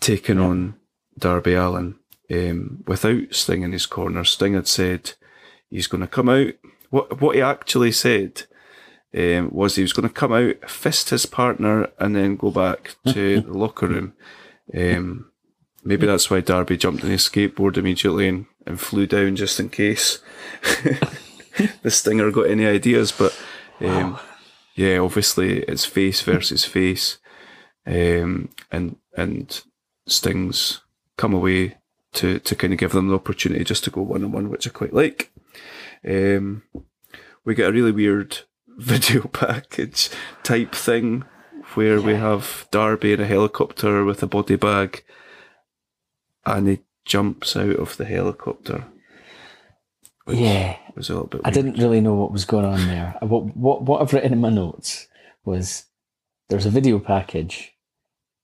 [SPEAKER 3] taking on Darby Allin um, without Sting in his corner. Sting had said he's going to come out. What what he actually said um, was he was going to come out, fist his partner, and then go back to the locker room. Um, maybe that's why Darby jumped on his skateboard immediately and, and flew down just in case the Stinger got any ideas. But um, yeah, obviously it's face versus face, um, and and Sting's come away to to kind of give them the opportunity just to go one on one, which I quite like. Um, we get a really weird video package type thing where we have Darby in a helicopter with a body bag and he jumps out of the helicopter. which
[SPEAKER 4] Yeah.
[SPEAKER 3] was a little bit.
[SPEAKER 4] I
[SPEAKER 3] Weird.
[SPEAKER 4] didn't really know what was going on there. What what what I've written in my notes was there's a video package.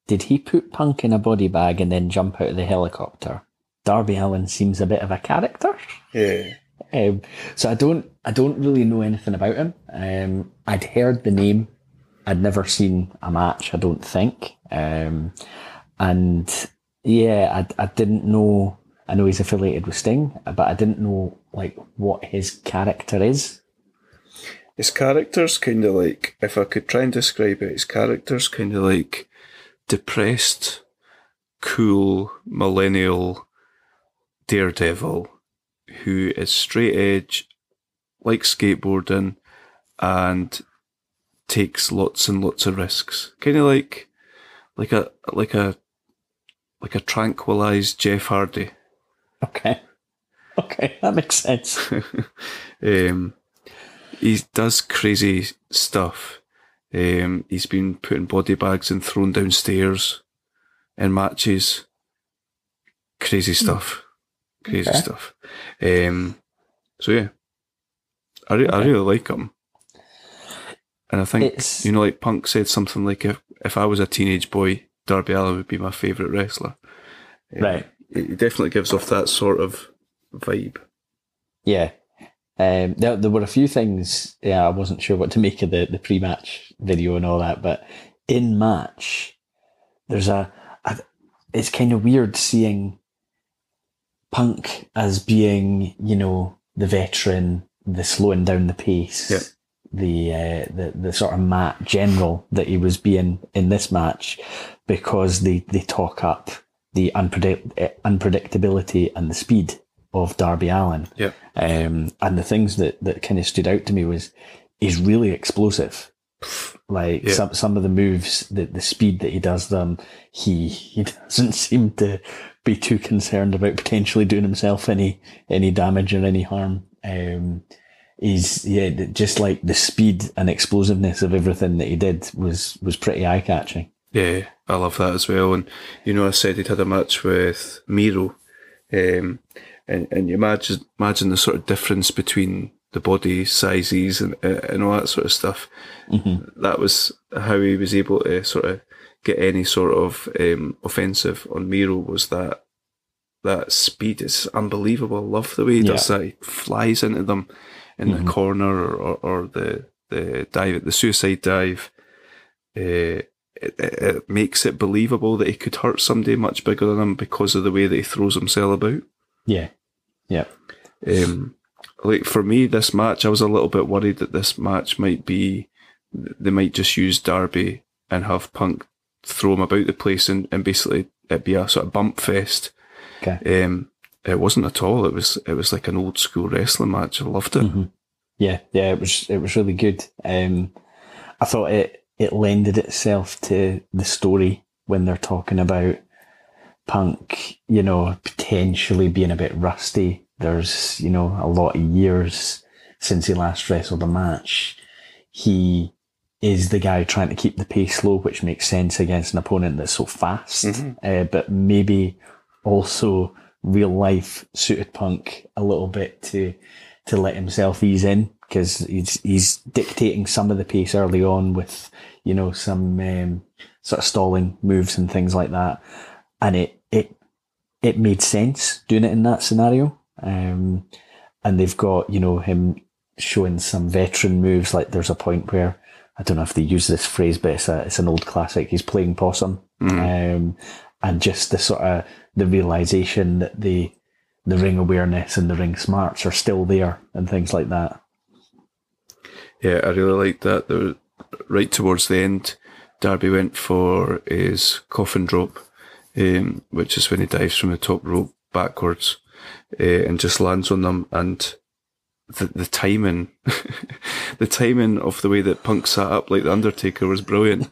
[SPEAKER 4] Did he put Punk in a body bag and then jump out of the helicopter? Darby Allin seems a bit of a character.
[SPEAKER 3] Yeah,
[SPEAKER 4] Um, so I don't I don't really know anything about him. Um, I'd heard the name. I'd never seen a match. I don't think. Um, and yeah, I I didn't know. I know he's affiliated with Sting, but I didn't know like what his character is.
[SPEAKER 3] his character's kind of like if I could try and describe it, his character's kind of like depressed, cool millennial daredevil who is straight edge, likes skateboarding, and takes lots and lots of risks. Kind of like like a like a like a tranquilized Jeff Hardy.
[SPEAKER 4] Okay. Okay, that makes sense.
[SPEAKER 3] um, he does crazy stuff. Um, he's been putting body bags and thrown downstairs in matches. Crazy stuff. Crazy
[SPEAKER 4] Okay.
[SPEAKER 3] stuff. Um, so yeah, I, re- I really like him. And I think,
[SPEAKER 4] It's-
[SPEAKER 3] you know, like Punk said something like, if, if I was a teenage boy, Darby Allin would be my favourite wrestler. Um,
[SPEAKER 4] Right.
[SPEAKER 3] He definitely gives off that sort of vibe.
[SPEAKER 4] Yeah. Um, there, there were a few things, yeah, I wasn't sure what to make of the, the pre match video and all that, but in match, there's a, a it's kind of weird seeing Punk as being, you know, the veteran, the slowing down the pace,
[SPEAKER 3] Yeah.
[SPEAKER 4] The, uh, the, the sort of mat general that he was being in this match because they, they talk up the unpredict- eh, unpredictability and the speed of Darby Allin.
[SPEAKER 3] Yeah.
[SPEAKER 4] Um, and the things that, that kind of stood out to me was he's really explosive. Like
[SPEAKER 3] Yeah.
[SPEAKER 4] some some of the moves, the the speed that he does them, he he doesn't seem to be too concerned about potentially doing himself any any damage or any harm. Um, he's yeah, just like the speed and explosiveness of everything that he did was was pretty eye catching.
[SPEAKER 3] Yeah, I love that as well. And you know, I said he'd had a match with Miro, um, and and you imagine imagine the sort of difference between the body sizes and and all that sort of stuff. That was how he was able to sort of get any sort of um, offensive on Miro. Was that that speed is unbelievable. I love the way he does that. He flies into them in the corner or, or, or the the dive, the suicide dive. Uh, it, it, it makes it believable that he could hurt somebody much bigger than him because of the way that he throws himself about.
[SPEAKER 4] Yeah, yeah,
[SPEAKER 3] Um, like for me, this match, I was a little bit worried that this match might be, they might just use Darby and have Punk throw him about the place and, and basically it'd be a sort of bump fest.
[SPEAKER 4] okay,
[SPEAKER 3] Um, it wasn't at all. It was it was like an old school wrestling match. I loved it.
[SPEAKER 4] yeah, yeah. It was it was really good. Um, I thought it it lended itself to the story when they're talking about Punk, you know, potentially being a bit rusty. There's, you know, a lot of years since he last wrestled a match. He is the guy trying to keep the pace low, which makes sense against an opponent that's so fast. Uh, but maybe also real life suited Punk a little bit to to let himself ease in because he's he's dictating some of the pace early on with you know some um, sort of stalling moves and things like that, and it it it made sense doing it in that scenario. Um, and they've got you know him showing some veteran moves. Like there's a point where I don't know if they use this phrase, but it's a it's an old classic. He's playing possum, um, and just the sort of the realization that the the ring awareness and the ring smarts are still there and things like that.
[SPEAKER 3] Yeah, I really liked that. There, right towards the end, Darby went for his coffin drop, um, which is when he dives from the top rope backwards uh, and just lands on them. And the the timing, the timing of the way that Punk sat up like the Undertaker was brilliant.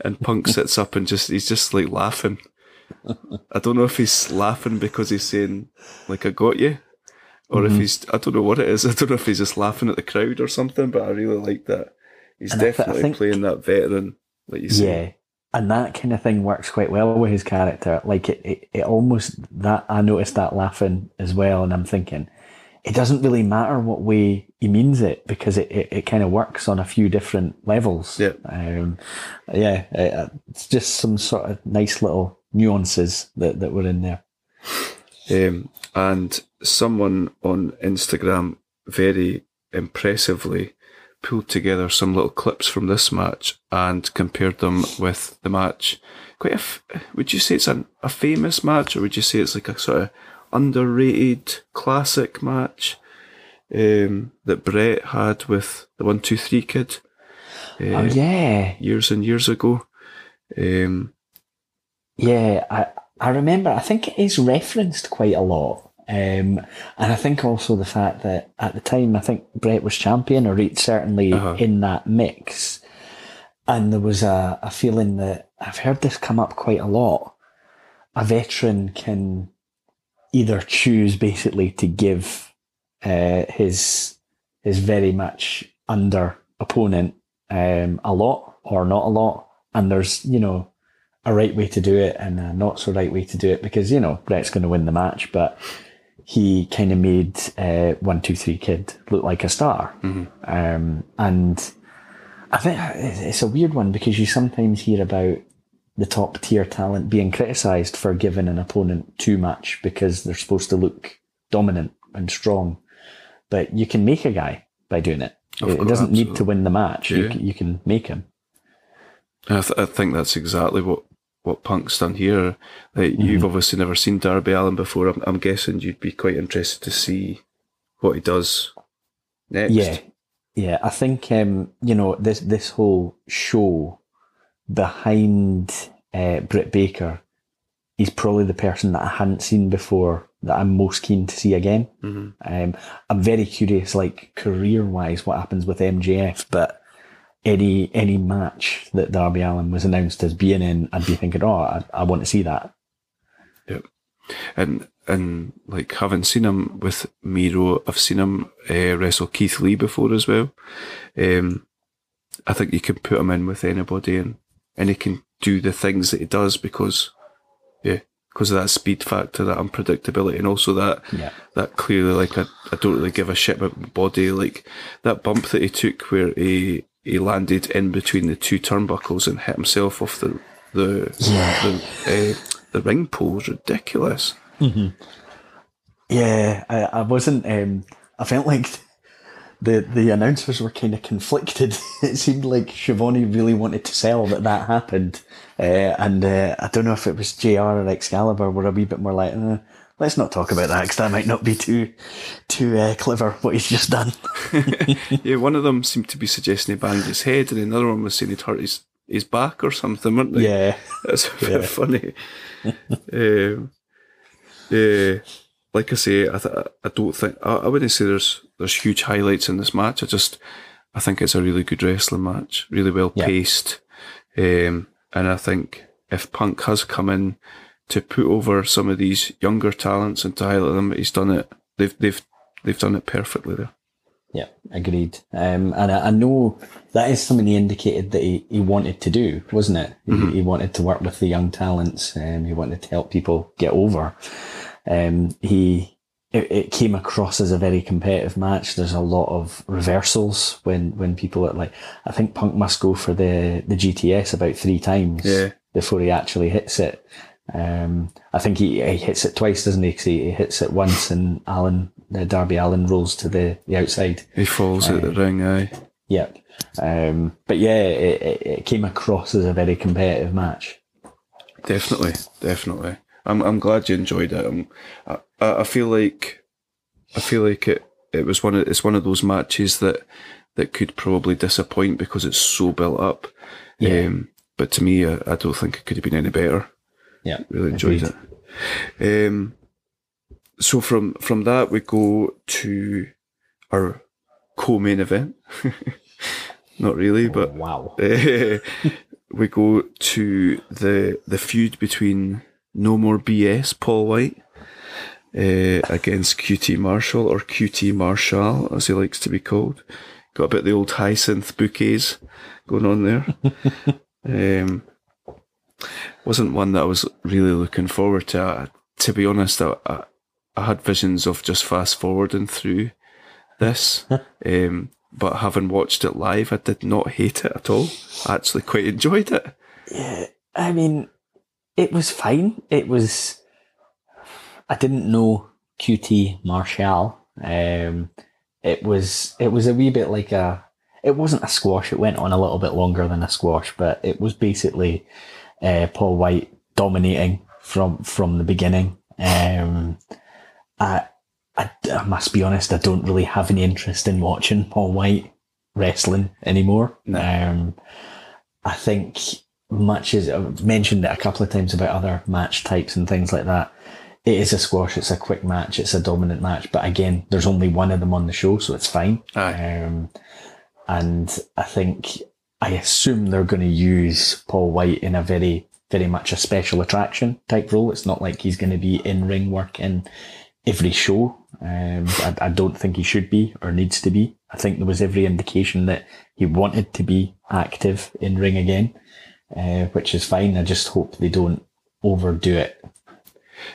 [SPEAKER 3] And Punk sits up and just he's just like laughing. I don't know if he's laughing because he's saying like I got you, or
[SPEAKER 4] Mm-hmm.
[SPEAKER 3] if he's I don't know what it is. I don't know if he's just laughing at the crowd or something. But I really like that. He's
[SPEAKER 4] And I th- I
[SPEAKER 3] definitely
[SPEAKER 4] think-
[SPEAKER 3] playing that veteran, like you say.
[SPEAKER 4] Yeah. And that kind of thing works quite well with his character. Like it, it, it almost that I noticed that laughing as well, and I'm thinking it doesn't really matter what way he means it because it, it, it kind of works on a few different levels.
[SPEAKER 3] Yeah.
[SPEAKER 4] Um, yeah, uh, it's just some sort of nice little nuances that, that were in there.
[SPEAKER 3] Um, and someone on Instagram very impressively pulled together some little clips from this match and compared them with the match. Quite a, f- would you say it's an, a famous match or would you say it's like a sort of underrated classic match um, that Bret had with the one two three kid uh,
[SPEAKER 4] Oh, yeah.
[SPEAKER 3] years and years ago? Um,
[SPEAKER 4] Yeah, I I remember. I think it is referenced quite a lot, um, and I think also the fact that at the time I think Bret was champion, or he's certainly
[SPEAKER 3] Uh-huh.
[SPEAKER 4] in that mix, and there was a, a feeling that I've heard this come up quite a lot. A veteran can either choose basically to give uh, his his very much under opponent um, a lot or not a lot, and there's you know a right way to do it and a not so right way to do it because you know Bret's going to win the match, but he kind of made uh, one two three kid look like a star, um, and I think it's a weird one because you sometimes hear about the top tier talent being criticised for giving an opponent too much because they're supposed to look dominant and strong, but you can make a guy by doing it.
[SPEAKER 3] Of
[SPEAKER 4] it,
[SPEAKER 3] course,
[SPEAKER 4] doesn't need to win the match. You,
[SPEAKER 3] Yeah.
[SPEAKER 4] c- you can make him.
[SPEAKER 3] I, th- I think that's exactly what, what Punk's done here. Like, You've obviously never seen Darby Allin before. I'm, I'm guessing you'd be quite interested to see what he does next.
[SPEAKER 4] Yeah, yeah. I think um, you know this this whole show behind uh, Britt Baker. He's probably the person that I hadn't seen before that I'm most keen to see again.
[SPEAKER 3] Mhm.
[SPEAKER 4] Um, I'm very curious, like career wise, what happens with MJF. But any any match that Darby Allin was announced as being in, I'd be thinking, oh, I, I want to see that.
[SPEAKER 3] And and like having seen him with Miro, I've seen him uh, wrestle Keith Lee before as well. Um, I think you can put him in with anybody, and and he can do the things that he does because, yeah, because of that speed factor, that unpredictability, and also that
[SPEAKER 4] Yeah.
[SPEAKER 3] that clearly like I, I don't really give a shit about my body. Like that bump that he took where he he landed in between the two turnbuckles and hit himself off the the
[SPEAKER 4] Yeah.
[SPEAKER 3] the, uh, the ring pole was ridiculous.
[SPEAKER 4] Yeah, I, I wasn't. Um, I felt like the the announcers were kind of conflicted. it seemed like Schiavone really wanted to sell that that happened, uh, and uh, I don't know if it was JR or Excalibur were a wee bit more like, uh, let's not talk about that because that might not be too too uh, clever what he's just done.
[SPEAKER 3] Yeah, one of them seemed to be suggesting he banged his head, and another one was saying he'd hurt his his back or something, weren't they?
[SPEAKER 4] yeah,
[SPEAKER 3] That's a bit funny. um, yeah, like I say, I, th- I don't think I, I wouldn't say there's there's huge highlights in this match. I just I think it's a really good wrestling match, really well
[SPEAKER 4] Yeah.
[SPEAKER 3] paced, um, and I think if Punk has come in to put over some of these younger talents and to highlight them, he's done it. They've they've they've done it perfectly there.
[SPEAKER 4] yeah, agreed. Um, and I, I know that is something he indicated that he, he wanted to do, wasn't it? He, he wanted to work with the young talents. Um, he wanted to help people get over. Um, he it, it came across as a very competitive match. There's a lot of reversals when when people are like, I think Punk must go for the the GTS about three times
[SPEAKER 3] Yeah.
[SPEAKER 4] before he actually hits it. Um, I think he, he hits it twice, doesn't he? 'Cause he, he hits it once, and Allin, uh, Darby Allin, rolls to the the outside.
[SPEAKER 3] He falls at the ring, aye.
[SPEAKER 4] Yep. Um, but yeah, it, it, it came across as a very competitive match.
[SPEAKER 3] Definitely, definitely. I'm I'm glad you enjoyed it. I'm, I I I feel like I feel like it it was one of it's one of those matches that that could probably disappoint because it's so built up.
[SPEAKER 4] Yeah.
[SPEAKER 3] Um, but to me, I, I don't think it could have been any better.
[SPEAKER 4] Yeah.
[SPEAKER 3] Really enjoyed
[SPEAKER 4] agreed.
[SPEAKER 3] it. Um, so from from that we go to our co-main event. Not really, but
[SPEAKER 4] Wow.
[SPEAKER 3] uh, we go to the the feud between No More BS Paul White uh, against QT Marshall or QT Marshall as he likes to be called. Got a bit of the old hyacinth bouquets going on there. um, wasn't one that I was really looking forward to. I, to be honest, I, I, I had visions of just fast forwarding through this. um, but having watched it live, I did not hate it at all. I actually quite enjoyed it.
[SPEAKER 4] Yeah, I mean, it was fine. It was. I didn't know QT Marshall. Um, it was it was a wee bit like a. It wasn't a squash. It went on a little bit longer than a squash, but it was basically uh, Paul White dominating from from the beginning. Um, I, I I must be honest. I don't really have any interest in watching Paul White wrestling anymore.
[SPEAKER 3] No.
[SPEAKER 4] Um, I think much as I've mentioned it a couple of times about other match types and things like that. It is a squash. It's a quick match. It's a dominant match. But again, there's only one of them on the show, so it's fine.
[SPEAKER 3] Aye.
[SPEAKER 4] Um, and I think I assume they're going to use Paul White in a very, very much a special attraction type role. It's not like he's going to be in ring work in every show. Um, I, I don't think he should be or needs to be. I think there was every indication that he wanted to be active in ring again, uh, which is fine. I just hope they don't overdo it.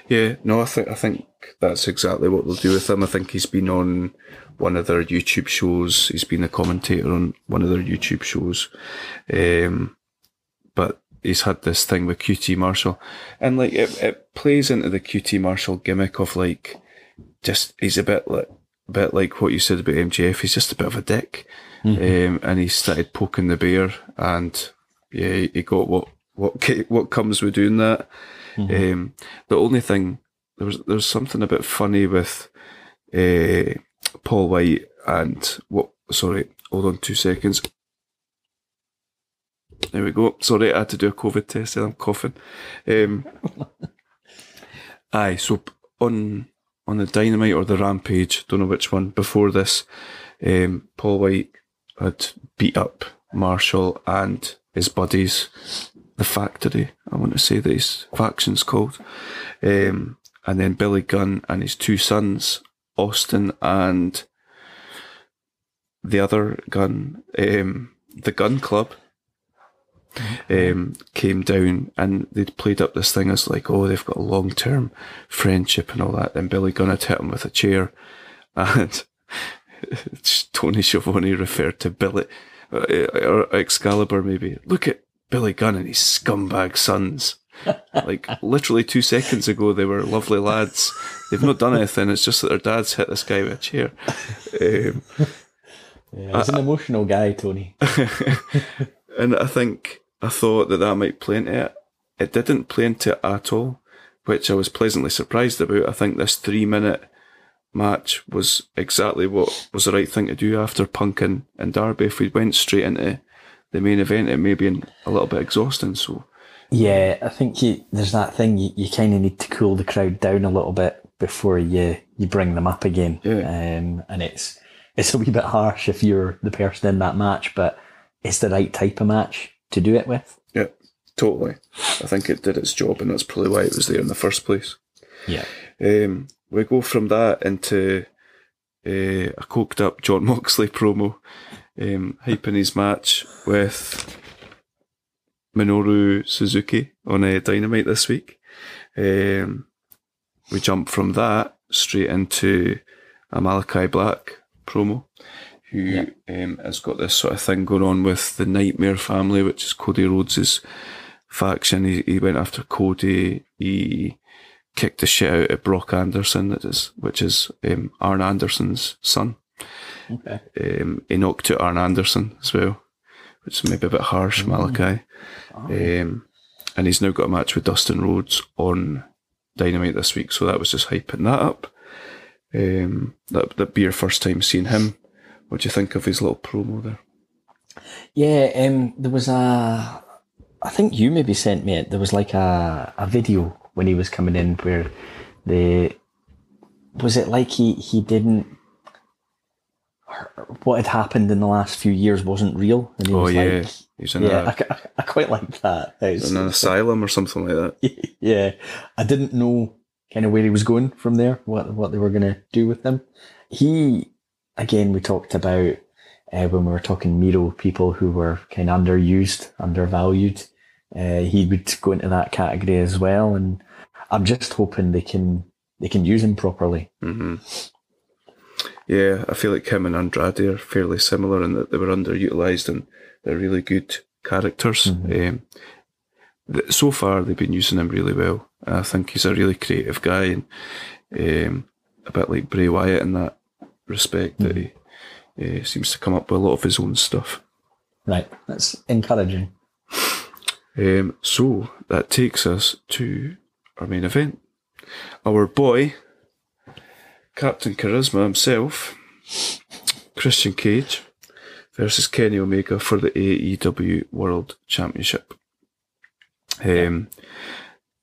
[SPEAKER 3] Yeah, no, I think I think that's exactly what they'll do with him. I think he's been on one of their YouTube shows. He's been a commentator on one of their YouTube shows, um, but he's had this thing with QT Marshall, and like it, it plays into the QT Marshall gimmick of like, just he's a bit like a bit like what you said about MJF. He's just a bit of a dick, um, and he started poking the bear, and yeah, he got what what what comes with doing that. Um, the only thing there was there's something a bit funny with uh, Paul White and what? Sorry, hold on two seconds. There we go. Sorry, I had to do a COVID test and I'm coughing. Um, aye, so on on the Dynamite or the Rampage, don't know which one. Before this, um, Paul White had beat up Marshall and his buddies, the Factory. I want to say that his faction's called. Um, and then Billy Gunn and his two sons, Austin and the other gun, um, the Gunn Club, um, came down and they'd played up this thing as like, oh, they've got a long term friendship and all that. Then Billy Gunn had hit him with a chair, and Tony Schiavone referred to Billy uh, or Excalibur maybe. Look at Billy Gunn and his scumbag sons. Like literally two seconds ago, they were lovely lads. They've not done anything. It's just that their dad's hit this guy with a chair. Um,
[SPEAKER 4] Yeah, he's an emotional guy, Tony.
[SPEAKER 3] and I think I thought that that might play into it. It didn't play into it at all, which I was pleasantly surprised about. I think this three minute match was exactly what was the right thing to do after Punk and, and Darby. If we went straight into the main event, it may be a little bit exhausting. So
[SPEAKER 4] Yeah, I think you, there's that thing you, you kind of need to cool the crowd down a little bit before you you bring them up again.
[SPEAKER 3] Yeah.
[SPEAKER 4] Um, and it's it's a wee bit harsh if you're the person in that match, but it's the right type of match to do it with.
[SPEAKER 3] yeah, totally. I think it did its job, and that's probably why it was there in the first place.
[SPEAKER 4] Yeah.
[SPEAKER 3] Um, we go from that into uh, a coked up Jon Moxley promo, um, hyping his match with Minoru Suzuki on a Dynamite this week. Um, we jump from that straight into a Malakai Black promo, who um, has got this sort of thing going on with the Nightmare family, which is Cody Rhodes' faction. He, he went after Cody. He kicked the shit out of Brock Anderson, that is, which is um, Arn Anderson's son.
[SPEAKER 4] Okay.
[SPEAKER 3] Um, he knocked out Arn Anderson as well, which is maybe a bit harsh, Malakai. Um, and he's now got a match with Dustin Rhodes on Dynamite this week, so that was just hyping that up. Um, that that'd be your first time seeing him. What do you think of his little promo there?
[SPEAKER 4] Yeah, um, there was a. I think you maybe sent me it. There was like a, a video when he was coming in where the was it like he he didn't what had happened in the last few years wasn't real and he
[SPEAKER 3] Oh
[SPEAKER 4] was
[SPEAKER 3] yeah,
[SPEAKER 4] like
[SPEAKER 3] he's in,
[SPEAKER 4] yeah
[SPEAKER 3] a,
[SPEAKER 4] I, I, I quite like that It's-
[SPEAKER 3] in an asylum or something like that.
[SPEAKER 4] yeah, I didn't know kind of where he was going from there, what what they were going to do with him. He, again, we talked about uh, when we were talking Miro, people who were kind of underused, undervalued. Uh, he would go into that category as well, and I'm just hoping they can they can use him properly.
[SPEAKER 3] Yeah, I feel like him and Andrade are fairly similar in that they were underutilized and they're really good characters. Um, th- so far, they've been using him really well. I think he's a really creative guy and um, a bit like Bray Wyatt in that respect that he uh, seems to come up with a lot of his own stuff.
[SPEAKER 4] Right, that's encouraging.
[SPEAKER 3] Um, so that takes us to our main event. Our boy, Captain Charisma himself, Christian Cage, versus Kenny Omega for the AEW World Championship. Um,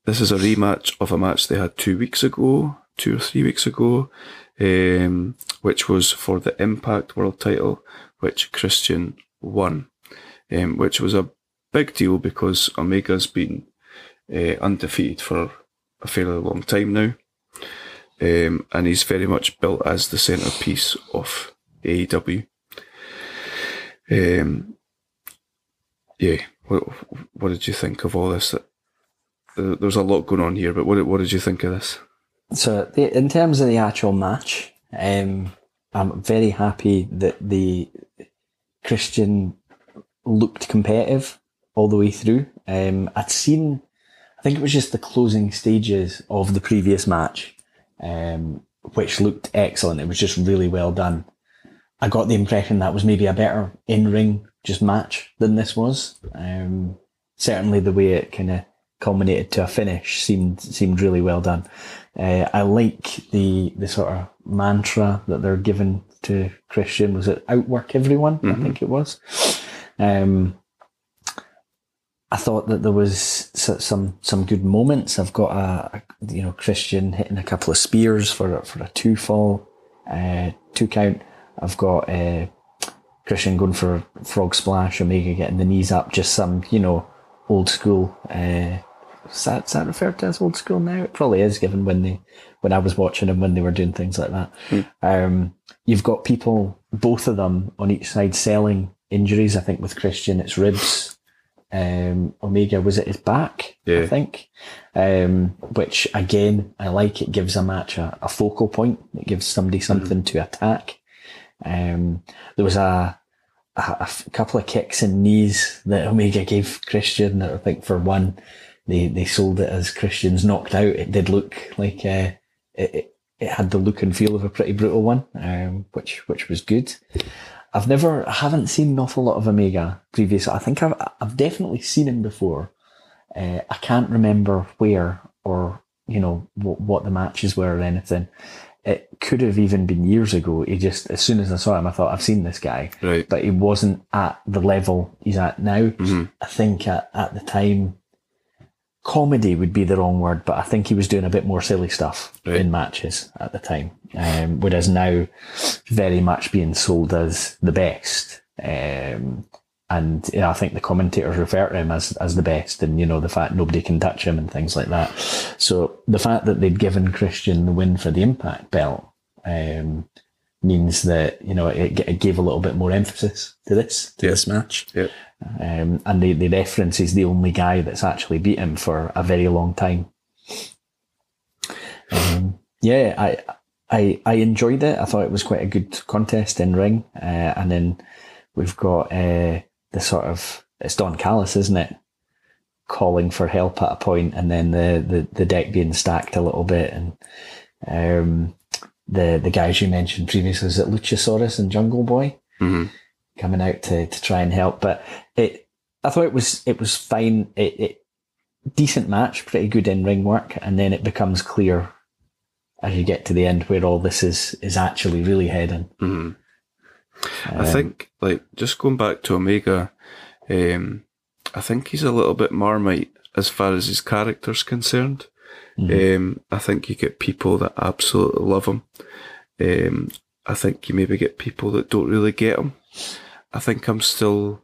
[SPEAKER 3] this is a rematch of a match they had two weeks ago, two or three weeks ago, um, which was for the Impact World title, which Christian won, um, which was a big deal because Omega's been uh, undefeated for a fairly long time now. Um, and he's very much built as the centerpiece of AEW. Um, yeah, what, what did you think of all this? Uh, There's a lot going on here, but what, what did you think of this?
[SPEAKER 4] So, in terms of the actual match, um, I'm very happy that the Christian looked competitive all the way through. Um, I'd seen, I think it was just the closing stages of the previous match, um, which looked excellent. It was just really well done. I got the impression that was maybe a better in ring just match than this was. Um, certainly the way it kind of culminated to a finish seemed seemed really well done. Uh, I like the the sort of mantra that they're given to Christian. Was it outwork everyone? I think it was. Um, I thought that there was some some good moments. I've got a, a you know Christian hitting a couple of spears for a- for a two fall, uh, two count. I've got uh, Christian going for a frog splash, Omega getting the knees up. Just some you know old school. Uh, is that, is that referred to as old school now? It probably is, given when they when I was watching them when they were doing things like that. Um, you've got people, both of them on each side, selling injuries. I think with Christian, it's ribs. Um, Omega was at his back? I think. Um, which again, I like. It gives a match a, a focal point. It gives somebody something to attack. Um, there was a couple of kicks and knees that Omega gave Christian. That I think for one, they they sold it as Christian's knocked out. It did look like uh, it, it it had the look and feel of a pretty brutal one, um, which which was good. I've never, I haven't seen an awful lot of Omega previously. I think I've I've definitely seen him before. Uh, I can't remember where or you know what, what the matches were or anything. It could have even been years ago. He just, as soon as I saw him, I thought I've seen this guy,
[SPEAKER 3] Right.
[SPEAKER 4] but he wasn't at the level he's at now. I think at, at the time, comedy would be the wrong word, but I think he was doing a bit more silly stuff
[SPEAKER 3] Right.
[SPEAKER 4] in matches at the time. Um, whereas now, very much being sold as the best. Um, and you know, I think the commentators refer to him as, as the best and, you know, the fact nobody can touch him and things like that. So the fact that they'd given Christian the win for the Impact belt, um, means that, you know, it, it gave a little bit more emphasis to this, to
[SPEAKER 3] Yeah.
[SPEAKER 4] this match. Um, and the, the reference is the only guy that's actually beat him for a very long time. Um, yeah, I, I, I enjoyed it. I thought it was quite a good contest in ring. Uh, and then we've got, uh, the sort of, it's Don Callis, isn't it? Calling for help at a point and then the, the, the deck being stacked a little bit and, um, the, the guys you mentioned previously, is it Luchasaurus and Jungle Boy?
[SPEAKER 3] Mhm.
[SPEAKER 4] coming out to, to try and help. But it, I thought it was it was fine. It, it decent match, pretty good in ring work, and then it becomes clear as you get to the end where all this is is actually really heading.
[SPEAKER 3] Mhm. I think, like, just going back to Omega, um, I think he's a little bit marmite as far as his character's concerned. Um, I think you get people that absolutely love him. Um, I think you maybe get people that don't really get him. I think I'm still,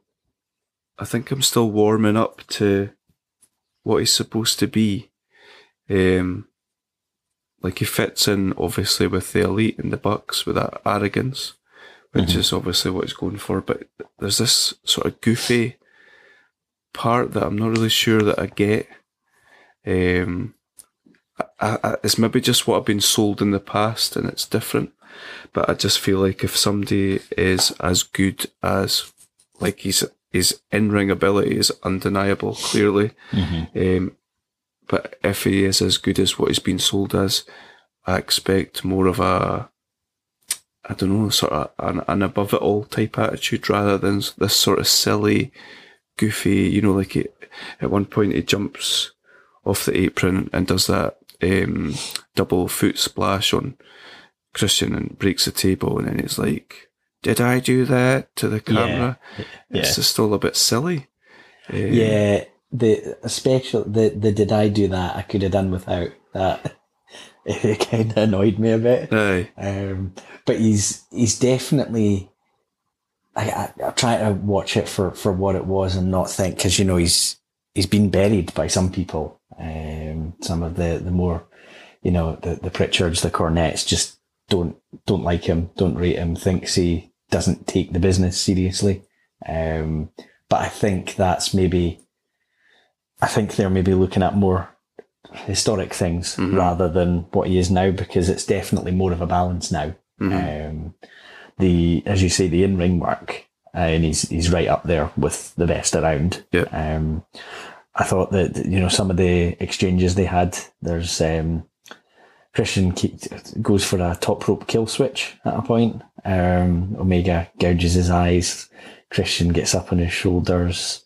[SPEAKER 3] I think I'm still warming up to what he's supposed to be. Um, like he fits in obviously with the elite and the Bucks with that arrogance, which is obviously what he's going for. But there's this sort of goofy part that I'm not really sure that I get. Um, I, I, it's maybe just what I've been sold in the past and it's different. But I just feel like if somebody is as good as, like his his in ring ability is undeniable, clearly. Um, but if he is as good as what he's been sold as, I expect more of a, I don't know, sort of an, an above it all type attitude rather than this sort of silly, goofy, you know, like it, at one point he jumps off the apron and does that um, double foot splash on Christian and breaks the table, and then it's like, "Did I do that to the camera?" It's
[SPEAKER 4] yeah.
[SPEAKER 3] just all a bit silly. Um,
[SPEAKER 4] Yeah, the especially the the did I do that? I could have done without that. It kind of annoyed me a bit.
[SPEAKER 3] Aye.
[SPEAKER 4] Um, but he's he's definitely. I, I I try to watch it for for what it was and not think because you know he's he's been buried by some people. Um, some of the the more, you know, the the Pritchards, the Cornettes just don't don't like him, don't rate him, thinks he doesn't take the business seriously. Um, but I think that's maybe. I think they're maybe looking at more historic things rather than what he is now because it's definitely more of a balance now. Um, the as you say, the in ring work, uh, and he's he's right up there with the best around.
[SPEAKER 3] Yeah.
[SPEAKER 4] Um, I thought that you know some of the exchanges they had. There's um, Christian goes for a top rope kill switch at a point. Um, Omega gouges his eyes. Christian gets up on his shoulders.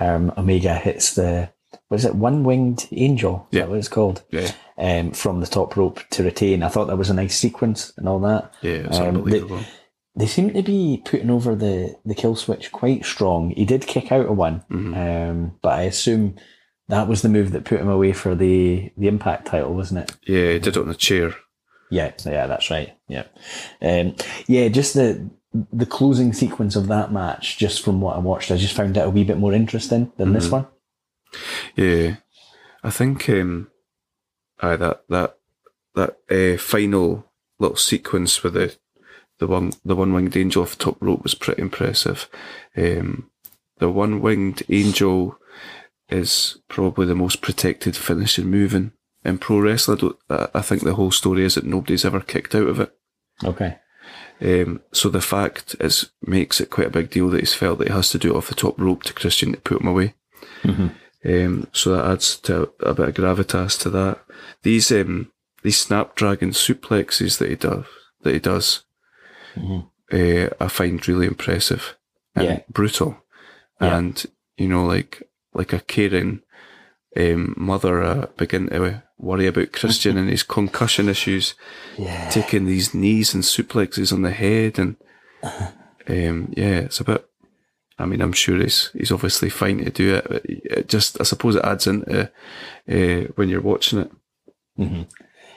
[SPEAKER 4] Um, Omega hits the was it one winged angel? Is
[SPEAKER 3] Yeah.
[SPEAKER 4] that what it's called?
[SPEAKER 3] Yeah.
[SPEAKER 4] Um, from the top rope to retain. I thought that was a nice sequence and all that.
[SPEAKER 3] Yeah,
[SPEAKER 4] Um,
[SPEAKER 3] unbelievable.
[SPEAKER 4] They seem to be putting over the, the kill switch quite strong. He did kick out of one,
[SPEAKER 3] Mm-hmm.
[SPEAKER 4] um, but I assume that was the move that put him away for the, the Impact title, wasn't it?
[SPEAKER 3] yeah, he did it on a chair.
[SPEAKER 4] Yeah, yeah, that's right. Yeah, um, yeah. Just the the closing sequence of that match, just from what I watched, I just found it a wee bit more interesting than this one.
[SPEAKER 3] Yeah, I think um, aye, that that that uh, final little sequence with the the one the one winged angel off the top rope was pretty impressive. Um, the one winged angel is probably the most protected finishing move in, in pro wrestling. I, don't, I- think the whole story is that nobody's ever kicked out of it.
[SPEAKER 4] Okay.
[SPEAKER 3] Um, so the fact is makes it quite a big deal that he's felt that he has to do it off the top rope to Christian to put him away. Um, so that adds to a bit of gravitas to that. These um, these snapdragon suplexes that he does that he does, uh, I find really impressive and
[SPEAKER 4] Yeah.
[SPEAKER 3] brutal,
[SPEAKER 4] Yeah.
[SPEAKER 3] and you know like like a caring um, mother uh, begin to worry about Christian and his concussion issues
[SPEAKER 4] Yeah.
[SPEAKER 3] taking these knees and suplexes on the head and um, yeah, it's a bit. I mean, I'm sure he's he's obviously fine to do it, but it just I suppose it adds into uh, when you're watching it.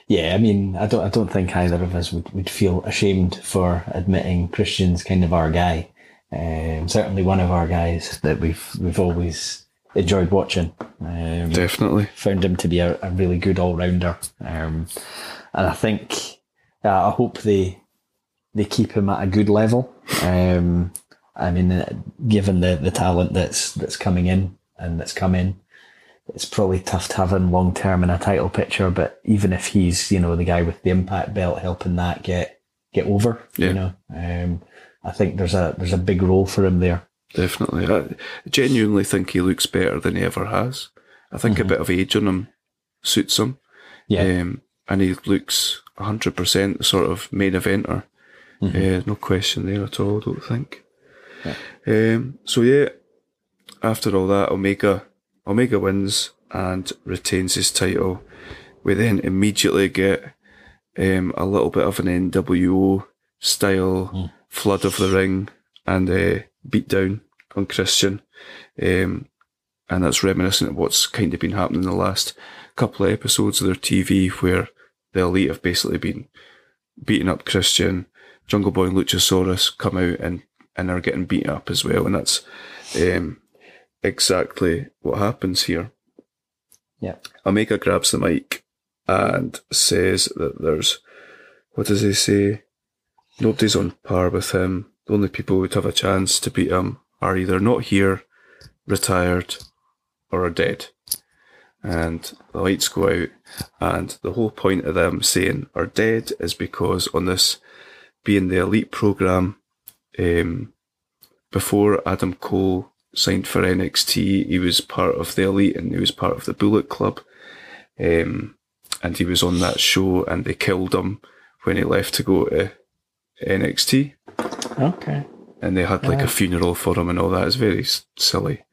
[SPEAKER 4] Yeah, I mean, I don't, I don't think either of us would, would feel ashamed for admitting Christian's kind of our guy. Um, certainly one of our guys that we've we've always enjoyed watching. Um,
[SPEAKER 3] Definitely,
[SPEAKER 4] found him to be a, a really good all rounder, um, and I think uh, I hope they they keep him at a good level. Um, I mean, uh, given the, the talent that's that's coming in and that's come in, it's probably tough to have him long term in a title picture. But even if he's you know the guy with the impact belt helping that get get over,
[SPEAKER 3] Yeah.
[SPEAKER 4] you know, um, I think there's a there's a big role for him there.
[SPEAKER 3] Definitely. I genuinely think he looks better than he ever has. I think a bit of age on him suits him,
[SPEAKER 4] Yeah,
[SPEAKER 3] um, and he looks 100% the sort of main eventer. Uh, no question there at all. I don't think. Um, so yeah, after all that, Omega Omega wins and retains his title. We then immediately get um, a little bit of an NWO style flood of the ring and uh, beat down on Christian. Um, and that's reminiscent of what's kind of been happening in the last couple of episodes of their TV where the elite have basically been beating up Christian. Jungle Boy and Luchasaurus come out and, and are getting beaten up as well. And that's um, exactly what happens here.
[SPEAKER 4] yeah,
[SPEAKER 3] Omega grabs the mic and says that there's, what does he say? Nobody's on par with him. The only people who'd have a chance to beat him are either not here, retired, or are dead. and the lights go out, and the whole point of them saying are dead is because on this being the elite program, um, before Adam Cole signed for NXT, he was part of the elite and he was part of the Bullet Club, um, and he was on that show, and they killed him when he left to go to NXT
[SPEAKER 4] Okay.
[SPEAKER 3] and they had like a funeral for him and all that. It's very s- silly.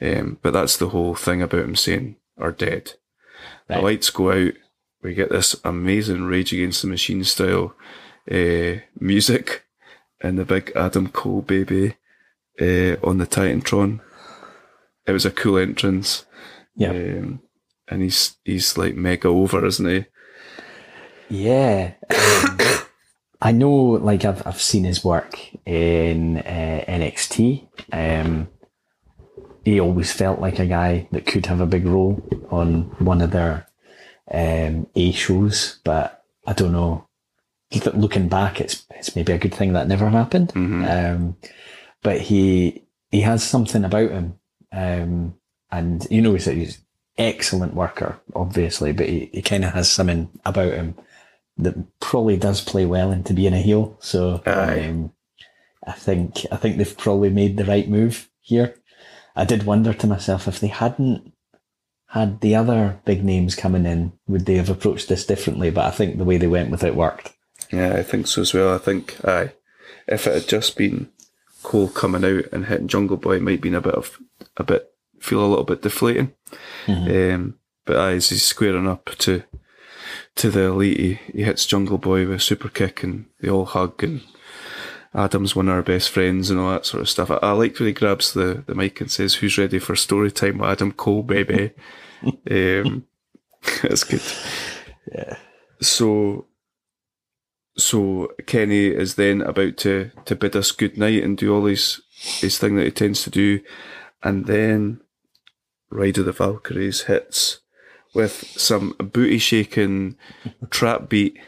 [SPEAKER 3] Um, but that's the whole thing about him saying are dead.
[SPEAKER 4] Right.
[SPEAKER 3] The lights go out. We get this amazing Rage Against the Machine style uh, music and the big Adam Cole baby uh, on the Titantron. It was a cool entrance.
[SPEAKER 4] Yeah.
[SPEAKER 3] Um, and he's he's like mega over, isn't he?
[SPEAKER 4] Yeah. Um, I know, like, I've, I've seen his work in uh, NXT. Um, he always felt like a guy that could have a big role on one of their um, A shows, but I don't know. Looking back, it's it's maybe a good thing that never happened. Um, but he he has something about him, um, and you know he's a he's excellent worker, obviously, but he, he kind of has something about him that probably does play well into being a heel. So um, I think I think they've probably made the right move here. I did wonder to myself if they hadn't had the other big names coming in, would they have approached this differently? But I think the way they went with it worked.
[SPEAKER 3] Yeah, I think so as well. I think, aye, if it had just been Cole coming out and hitting Jungle Boy, it might have been a bit of a bit feel a little bit deflating. Um, but aye, as he's squaring up to to the elite, he, he hits Jungle Boy with a super kick, and they all hug, and Adam's one of our best friends and all that sort of stuff. I, I like when he grabs the, the mic and says, "Who's ready for story time with Adam Cole, baby?" um, that's good.
[SPEAKER 4] Yeah.
[SPEAKER 3] So, so Kenny is then about to, to bid us good night and do all his, his thing that he tends to do. And then Ride of the Valkyries hits with some booty shaking trap beat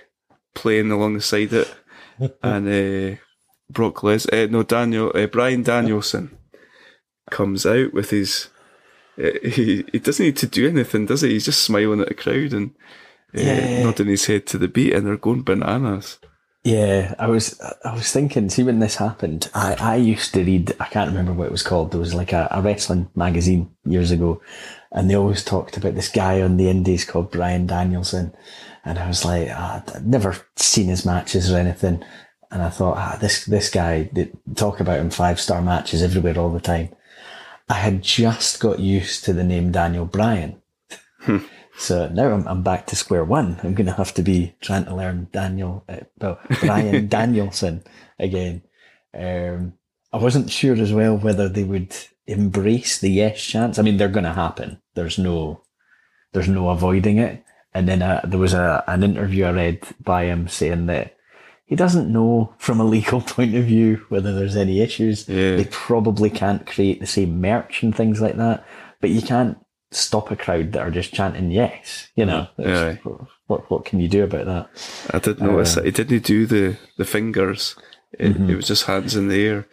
[SPEAKER 3] playing alongside it. And, uh, Brock Les, uh, no, Daniel, uh, Bryan Danielson comes out with his, uh, he, he doesn't need to do anything, does he? He's just smiling at the crowd and, uh,
[SPEAKER 4] Yeah.
[SPEAKER 3] nodding his head to the beat, and they're going bananas.
[SPEAKER 4] Yeah, I was I was thinking, see when this happened, I, I used to read I can't remember what it was called. There was like a, a wrestling magazine years ago and they always talked about this guy on the indies called Bryan Danielson. And I was like, ah, I'd never seen his matches or anything. And I thought, ah, this this guy they talk about him five star matches everywhere all the time. I had just got used to the name Daniel Bryan. So now I'm, I'm back to square one. I'm going to have to be trying to learn Daniel, uh, well, Bryan Danielson again. Um, I wasn't sure as well whether they would embrace the yes chance. I mean, they're going to happen. There's no, there's no avoiding it. And then uh, there was a an interview I read by him saying that he doesn't know from a legal point of view whether there's any issues.
[SPEAKER 3] Yeah.
[SPEAKER 4] They probably can't create the same merch and things like that. But you can't stop a crowd that are just chanting yes. You know,
[SPEAKER 3] Yeah.
[SPEAKER 4] what what can you do about that?
[SPEAKER 3] I did notice that he didn't do the, the fingers. It,
[SPEAKER 4] Mm-hmm.
[SPEAKER 3] it was just hands in the air.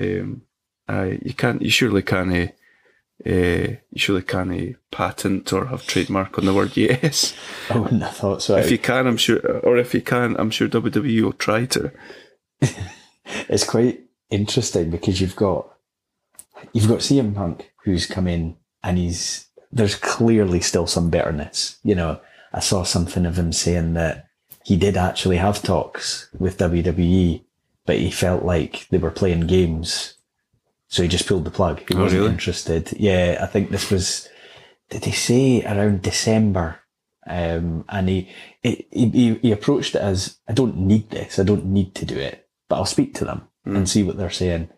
[SPEAKER 3] Um, aye, you can't. You surely can't. Uh, you surely can't patent or have trademark on the word yes.
[SPEAKER 4] I wouldn't have thought so.
[SPEAKER 3] If you can, I'm sure, or if you can, I'm sure WWE will try to.
[SPEAKER 4] it's quite interesting because you've got you've got CM Punk who's come in and he's there's clearly still some bitterness. You know, I saw something of him saying that he did actually have talks with WWE, but he felt like they were playing games, so he just pulled the plug. He
[SPEAKER 3] Oh,
[SPEAKER 4] wasn't
[SPEAKER 3] really?
[SPEAKER 4] interested. Yeah, I think this was. Did he say around December? Um, and he, he he he approached it as I don't need this. I don't need to do it, but I'll speak to them and see what they're saying.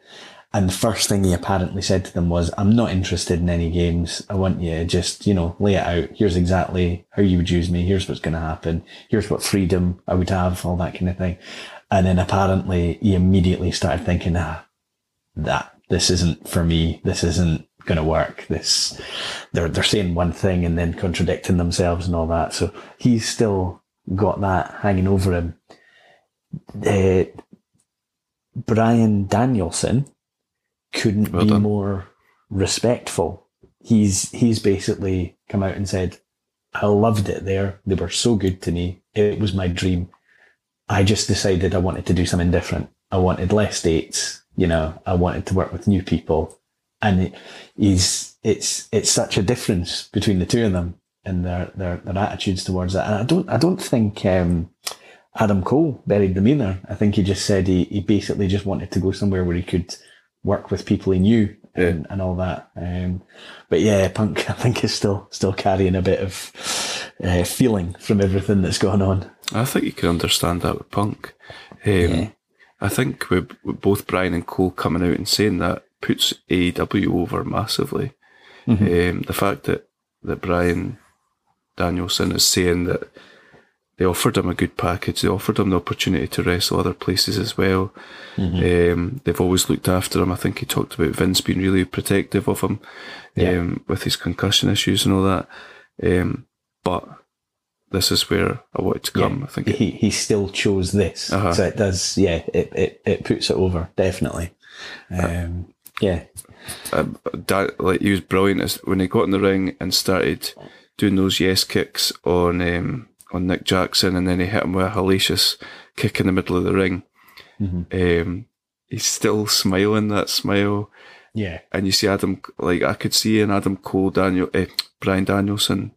[SPEAKER 4] And the first thing he apparently said to them was, I'm not interested in any games. I want you to just, you know, lay it out. Here's exactly how you would use me. Here's what's going to happen. Here's what freedom I would have, all that kind of thing. And then apparently he immediately started thinking, ah, that this isn't for me. This isn't going to work. This, they're, they're saying one thing and then contradicting themselves and all that. So he's still got that hanging over him. Uh, Bryan Danielson couldn't
[SPEAKER 3] Well
[SPEAKER 4] be
[SPEAKER 3] done.
[SPEAKER 4] more respectful. He's he's basically come out and said, I loved it there. They were so good to me. It was my dream. I just decided I wanted to do something different. I wanted less dates. You know, I wanted to work with new people. And it is, it's, it's such a difference between the two of them and their, their, their attitudes towards that. And I don't, I don't think, um, Adam Cole buried them either. I think he just said he, he basically just wanted to go somewhere where he could work with people he knew and, and all that. Um, but yeah, Punk, I think is still still carrying a bit of uh, feeling from everything that's going on.
[SPEAKER 3] I think you can understand that with Punk. Um,
[SPEAKER 4] Yeah.
[SPEAKER 3] I think with, with both Bryan and Cole coming out and saying that puts AEW over massively. Um, the fact that, that Bryan Danielson is saying that they offered him a good package, they offered him the opportunity to wrestle other places as well. Um, they've always looked after him. I think he talked about Vince being really protective of him
[SPEAKER 4] Yeah.
[SPEAKER 3] um, with his concussion issues and all that. Um, but this is where I wanted to come. I think it,
[SPEAKER 4] he he still chose this,
[SPEAKER 3] Uh-huh.
[SPEAKER 4] so it does. Yeah, it, it, it puts it over definitely. Um, yeah,
[SPEAKER 3] um, da- like he was brilliant as when he got in the ring and started doing those yes kicks on um, on Nick Jackson, and then he hit him with a hellacious kick in the middle of the ring. Um, he's still smiling that smile,
[SPEAKER 4] yeah,
[SPEAKER 3] and you see Adam like I could see an Adam Cole Daniel eh, Bryan Danielson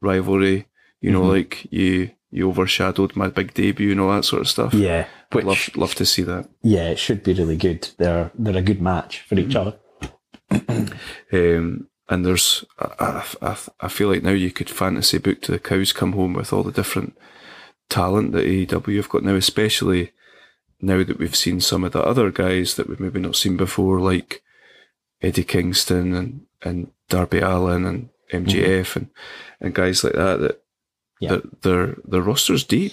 [SPEAKER 3] rivalry. You know, mm-hmm. like you you overshadowed my big debut and all that sort of stuff.
[SPEAKER 4] yeah.
[SPEAKER 3] I'd love love to see that.
[SPEAKER 4] yeah, it should be really good. They're they're a good match for each mm-hmm. other.
[SPEAKER 3] Um, and there's, I, I, I feel like now you could fantasy book to the cows come home with all the different talent that AEW have got now, especially now that we've seen some of the other guys that we've maybe not seen before, like Eddie Kingston and, and Darby Allin and MJF mm-hmm. and, and guys like that, that,
[SPEAKER 4] Yeah.
[SPEAKER 3] that their, their roster's deep.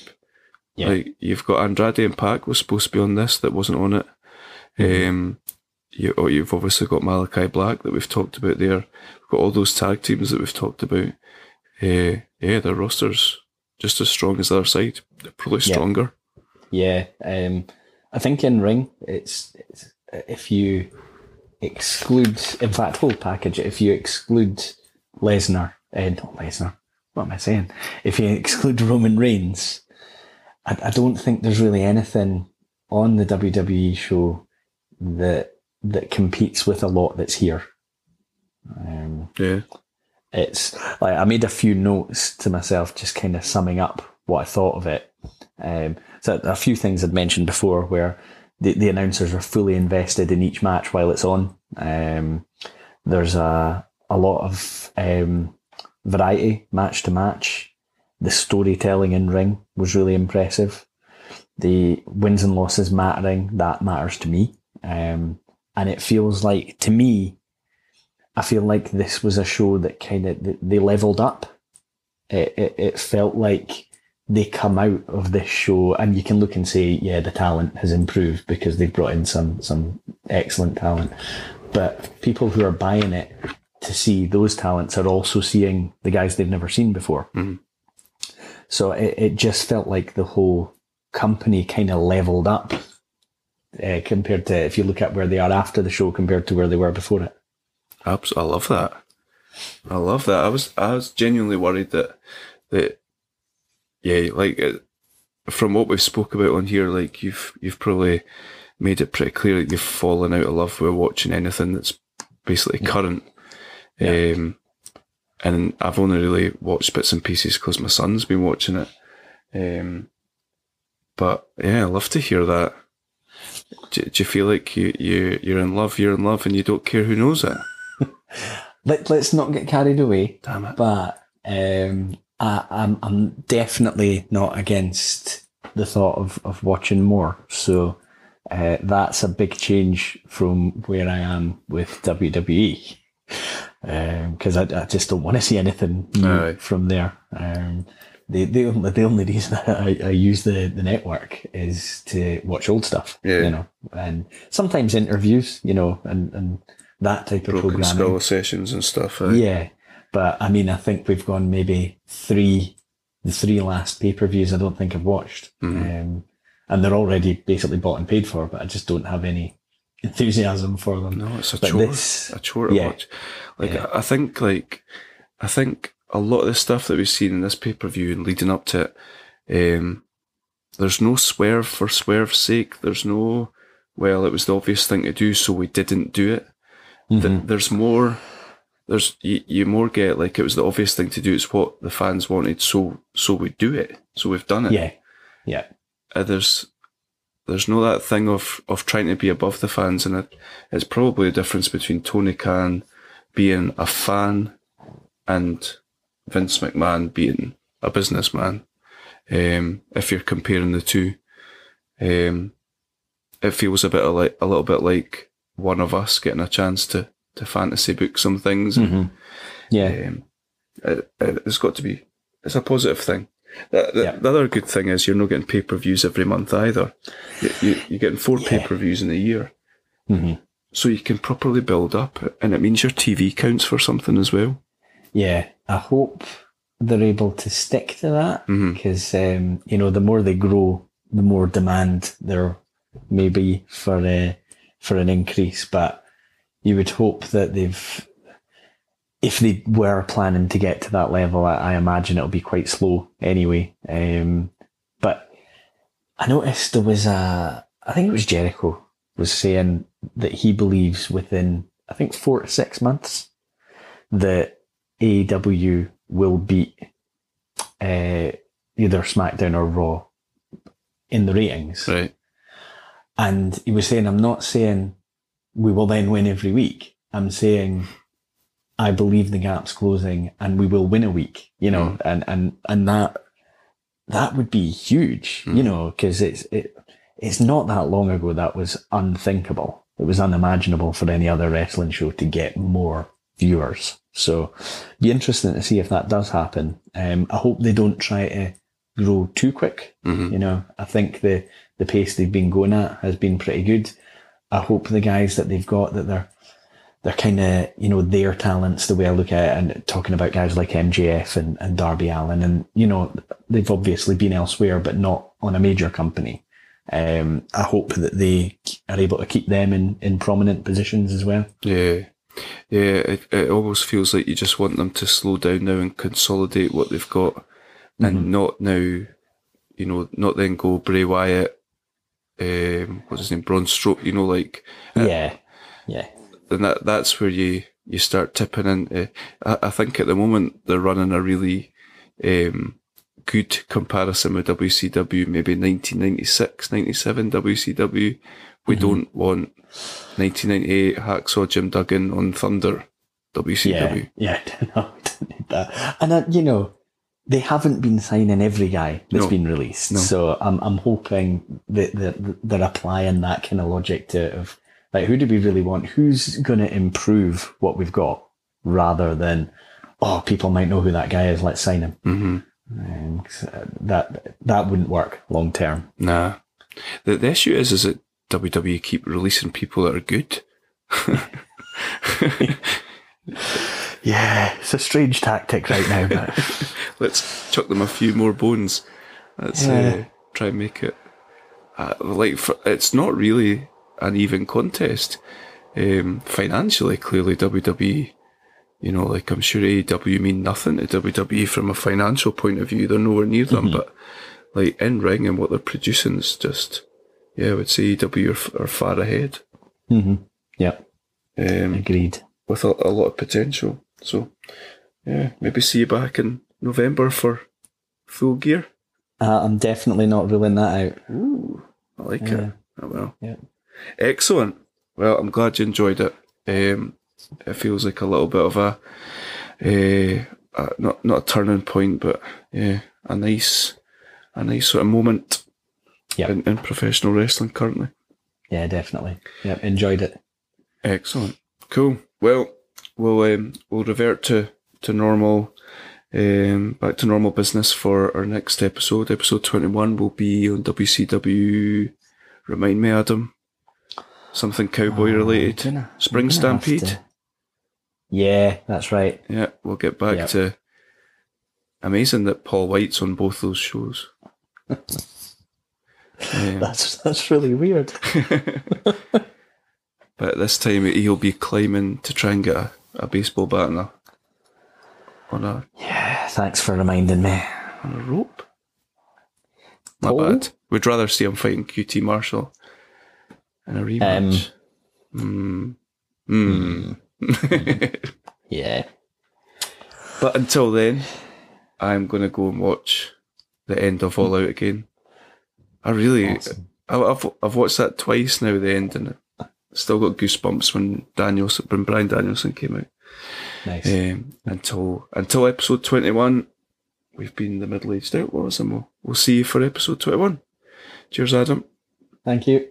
[SPEAKER 4] Yeah.
[SPEAKER 3] Like you've got Andrade and Pac was supposed to be on this that wasn't on it. Um, you, oh, you've obviously got Malakai Black that we've talked about there. We've got all those tag teams that we've talked about. Uh, yeah, their roster's just as strong as the other side. They're probably
[SPEAKER 4] Yeah.
[SPEAKER 3] stronger.
[SPEAKER 4] Yeah, um, I think in ring, it's, it's if you exclude, in fact, whole package. If you exclude Lesnar, uh, not Lesnar. What am I saying? If you exclude Roman Reigns, I, I don't think there's really anything on the WWE show that that competes with a lot that's here. Um,
[SPEAKER 3] Yeah.
[SPEAKER 4] it's like I made a few notes to myself, just kind of summing up what I thought of it. Um, so a few things I'd mentioned before, where the, the announcers are fully invested in each match while it's on. Um, there's a a lot of um, variety match to match. The storytelling in ring was really impressive. The wins and losses mattering that matters to me, um, and it feels like to me I feel like this was a show that kind of they leveled up. It, it it felt like they come out of this show, and you can look and say, yeah, the talent has improved because they've brought in some some excellent talent. But people who are buying it to see those talents are also seeing the guys they've never seen before. So it, it just felt like the whole company kind of leveled up uh, compared to if you look at where they are after the show compared to where they were before it.
[SPEAKER 3] Abs- I love that. I love that. I was I was genuinely worried that that yeah, like uh, from what we've spoke about on here, like you've you've probably made it pretty clear that you've fallen out of love with watching anything that's basically current. Um, and I've only really watched bits and pieces because my son's been watching it. Um, but yeah, I love to hear that. Do, do you feel like you, you you're in love, you're in love, and you don't care who knows it?
[SPEAKER 4] Let, let's not get carried away.
[SPEAKER 3] Damn it.
[SPEAKER 4] But um, I, I'm I'm definitely not against the thought of, of watching more. So uh, that's a big change from where I am with WWE. Because I, I just don't want to see anything from there. Um, the, the, only, the only reason I, I use the, the network is to watch old stuff,
[SPEAKER 3] Yeah.
[SPEAKER 4] you know, and sometimes interviews, you know, and, and that type of
[SPEAKER 3] Broken
[SPEAKER 4] programming.
[SPEAKER 3] skull sessions and stuff. eh?
[SPEAKER 4] Yeah, but I mean, I think we've gone maybe three, the three last pay per views. I don't think I've watched, um, and they're already basically bought and paid for. But I just don't have any enthusiasm for them.
[SPEAKER 3] No, it's a
[SPEAKER 4] But
[SPEAKER 3] chore.
[SPEAKER 4] this-
[SPEAKER 3] a chore to
[SPEAKER 4] yeah.
[SPEAKER 3] watch. Like I I think like I think a lot of the stuff that we've seen in this pay per view and leading up to it, um, there's no swerve for swerve's sake. There's no, well, it was the obvious thing to do, so we didn't do it. Th- there's more. There's you, you more get like it was the obvious thing to do. It's what the fans wanted, so so we do it. So we've done it.
[SPEAKER 4] Yeah. Yeah.
[SPEAKER 3] Uh, there's there's no that thing of of trying to be above the fans, and it, it's probably a difference between Tony Khan being a fan and Vince McMahon being a businessman. Um, if you're comparing the two, um, it feels a bit like a little bit like one of us getting a chance to to fantasy book some things. and,
[SPEAKER 4] Yeah.
[SPEAKER 3] um, it, it, it's got to be. It's a positive thing. The, the,
[SPEAKER 4] Yeah.
[SPEAKER 3] the other good thing is you're not getting pay per views every month either. You, you, you're getting four
[SPEAKER 4] Yeah.
[SPEAKER 3] pay per views in a year,
[SPEAKER 4] Mhm.
[SPEAKER 3] so you can properly build up, and it means your TV counts for something as well.
[SPEAKER 4] Yeah, I hope they're able to stick to that because um, you know the more they grow, the more demand there may be for uh, for an increase. But you would hope that they've, if they were planning to get to that level, I, I imagine it'll be quite slow anyway. Um, but I noticed there was a, I think it was Jericho was saying that he believes within I think four to six months that AEW will beat uh, either SmackDown or Raw in the ratings.
[SPEAKER 3] Right.
[SPEAKER 4] And he was saying, I'm not saying we will then win every week. I'm saying I believe the gap's closing and we will win a week, you know, mm. and, and, and that, that would be huge, you mm. know, because it's, it, it's not that long ago that was unthinkable. It was unimaginable for any other wrestling show to get more viewers. So be interesting to see if that does happen. Um, I hope they don't try to grow too quick. Mm-hmm. You know, I think the, the pace they've been going at has been pretty good. I hope the guys that they've got that they're, they're kind of, you know, their talents, the way I look at it and talking about guys like MJF and, and Darby Allin and, you know, they've obviously been elsewhere, but not on a major company. Um, I hope that they are able to keep them in, in prominent positions as well.
[SPEAKER 3] Yeah. Yeah, it, it almost feels like you just want them to slow down now and consolidate what they've got and not now, you know, not then go Bray Wyatt, um, what's his name, Braun Strowman, you know, like,
[SPEAKER 4] Yeah. Yeah.
[SPEAKER 3] Then that that's where you you start tipping into. I, I think at the moment they're running a really um, good comparison with WCW, maybe 1996, 97 WCW. We don't want 1998 Hacksaw Jim Duggan on Thunder WCW.
[SPEAKER 4] Yeah, yeah, no, we don't need that. And uh, you know, they haven't been signing every guy that's
[SPEAKER 3] No.
[SPEAKER 4] been released,
[SPEAKER 3] No.
[SPEAKER 4] so I'm I'm hoping that, that they're applying that kind of logic to of like who do we really want? Who's going to improve what we've got, rather than oh people might know who that guy is, let's sign him.
[SPEAKER 3] hmm
[SPEAKER 4] Um, 'cause, uh, that that wouldn't work long term.
[SPEAKER 3] Nah. The, the issue is, is that WWE keep releasing people that are good.
[SPEAKER 4] Yeah, it's a strange tactic right now, but
[SPEAKER 3] Let's chuck them a few more bones. Let's uh, try and make it uh, like for, it's not really an even contest. Um, financially, clearly WWE, you know, like I'm sure AEW mean nothing to WWE from a financial point of view. They're nowhere near them, but like in ring and what they're producing is just, yeah, I would say AEW are, are far ahead. Mhm.
[SPEAKER 4] yeah,
[SPEAKER 3] Um,
[SPEAKER 4] agreed.
[SPEAKER 3] with a, a lot of potential. So, yeah, maybe see you back in November for full gear.
[SPEAKER 4] Uh, I'm definitely not ruling that out.
[SPEAKER 3] Ooh, I like
[SPEAKER 4] Yeah.
[SPEAKER 3] it. Oh, well.
[SPEAKER 4] Yeah.
[SPEAKER 3] Excellent. Well, I'm glad you enjoyed it. Um, it feels like a little bit of a, uh, uh, not not a turning point, but yeah, a nice, a nice sort of moment
[SPEAKER 4] Yeah.
[SPEAKER 3] in, in professional wrestling currently.
[SPEAKER 4] Yeah, definitely. Yeah, enjoyed it.
[SPEAKER 3] Excellent. Cool. Well, we'll um, we'll revert to to normal, um, back to normal business for our next episode. Episode twenty one will be on WCW. Remind me, Adam. Something cowboy related.
[SPEAKER 4] Oh, Gonna-
[SPEAKER 3] Spring
[SPEAKER 4] I'm gonna have
[SPEAKER 3] Stampede.
[SPEAKER 4] Yeah, that's right.
[SPEAKER 3] Yeah, we'll get back
[SPEAKER 4] Yep.
[SPEAKER 3] to. Amazing that Paul White's on both those shows. Um,
[SPEAKER 4] That's that's really weird.
[SPEAKER 3] but this time he'll be climbing to try and get a, a baseball bat and a on a
[SPEAKER 4] Yeah, thanks for reminding me.
[SPEAKER 3] on a rope. Not bad. We'd rather see him fighting QT Marshall in a rematch.
[SPEAKER 4] Um,
[SPEAKER 3] Mm. Mm.
[SPEAKER 4] Yeah.
[SPEAKER 3] But until then, I'm going to go and watch the end of All Out again. I really,
[SPEAKER 4] Awesome.
[SPEAKER 3] I, I've I've watched that twice now. The end and I still got goosebumps when Danielson, when Bryan Danielson came out.
[SPEAKER 4] Nice.
[SPEAKER 3] Um, until until episode twenty one, we've been the middle aged outlaws, and we'll we'll see you for episode twenty one. Cheers, Adam.
[SPEAKER 4] Thank you.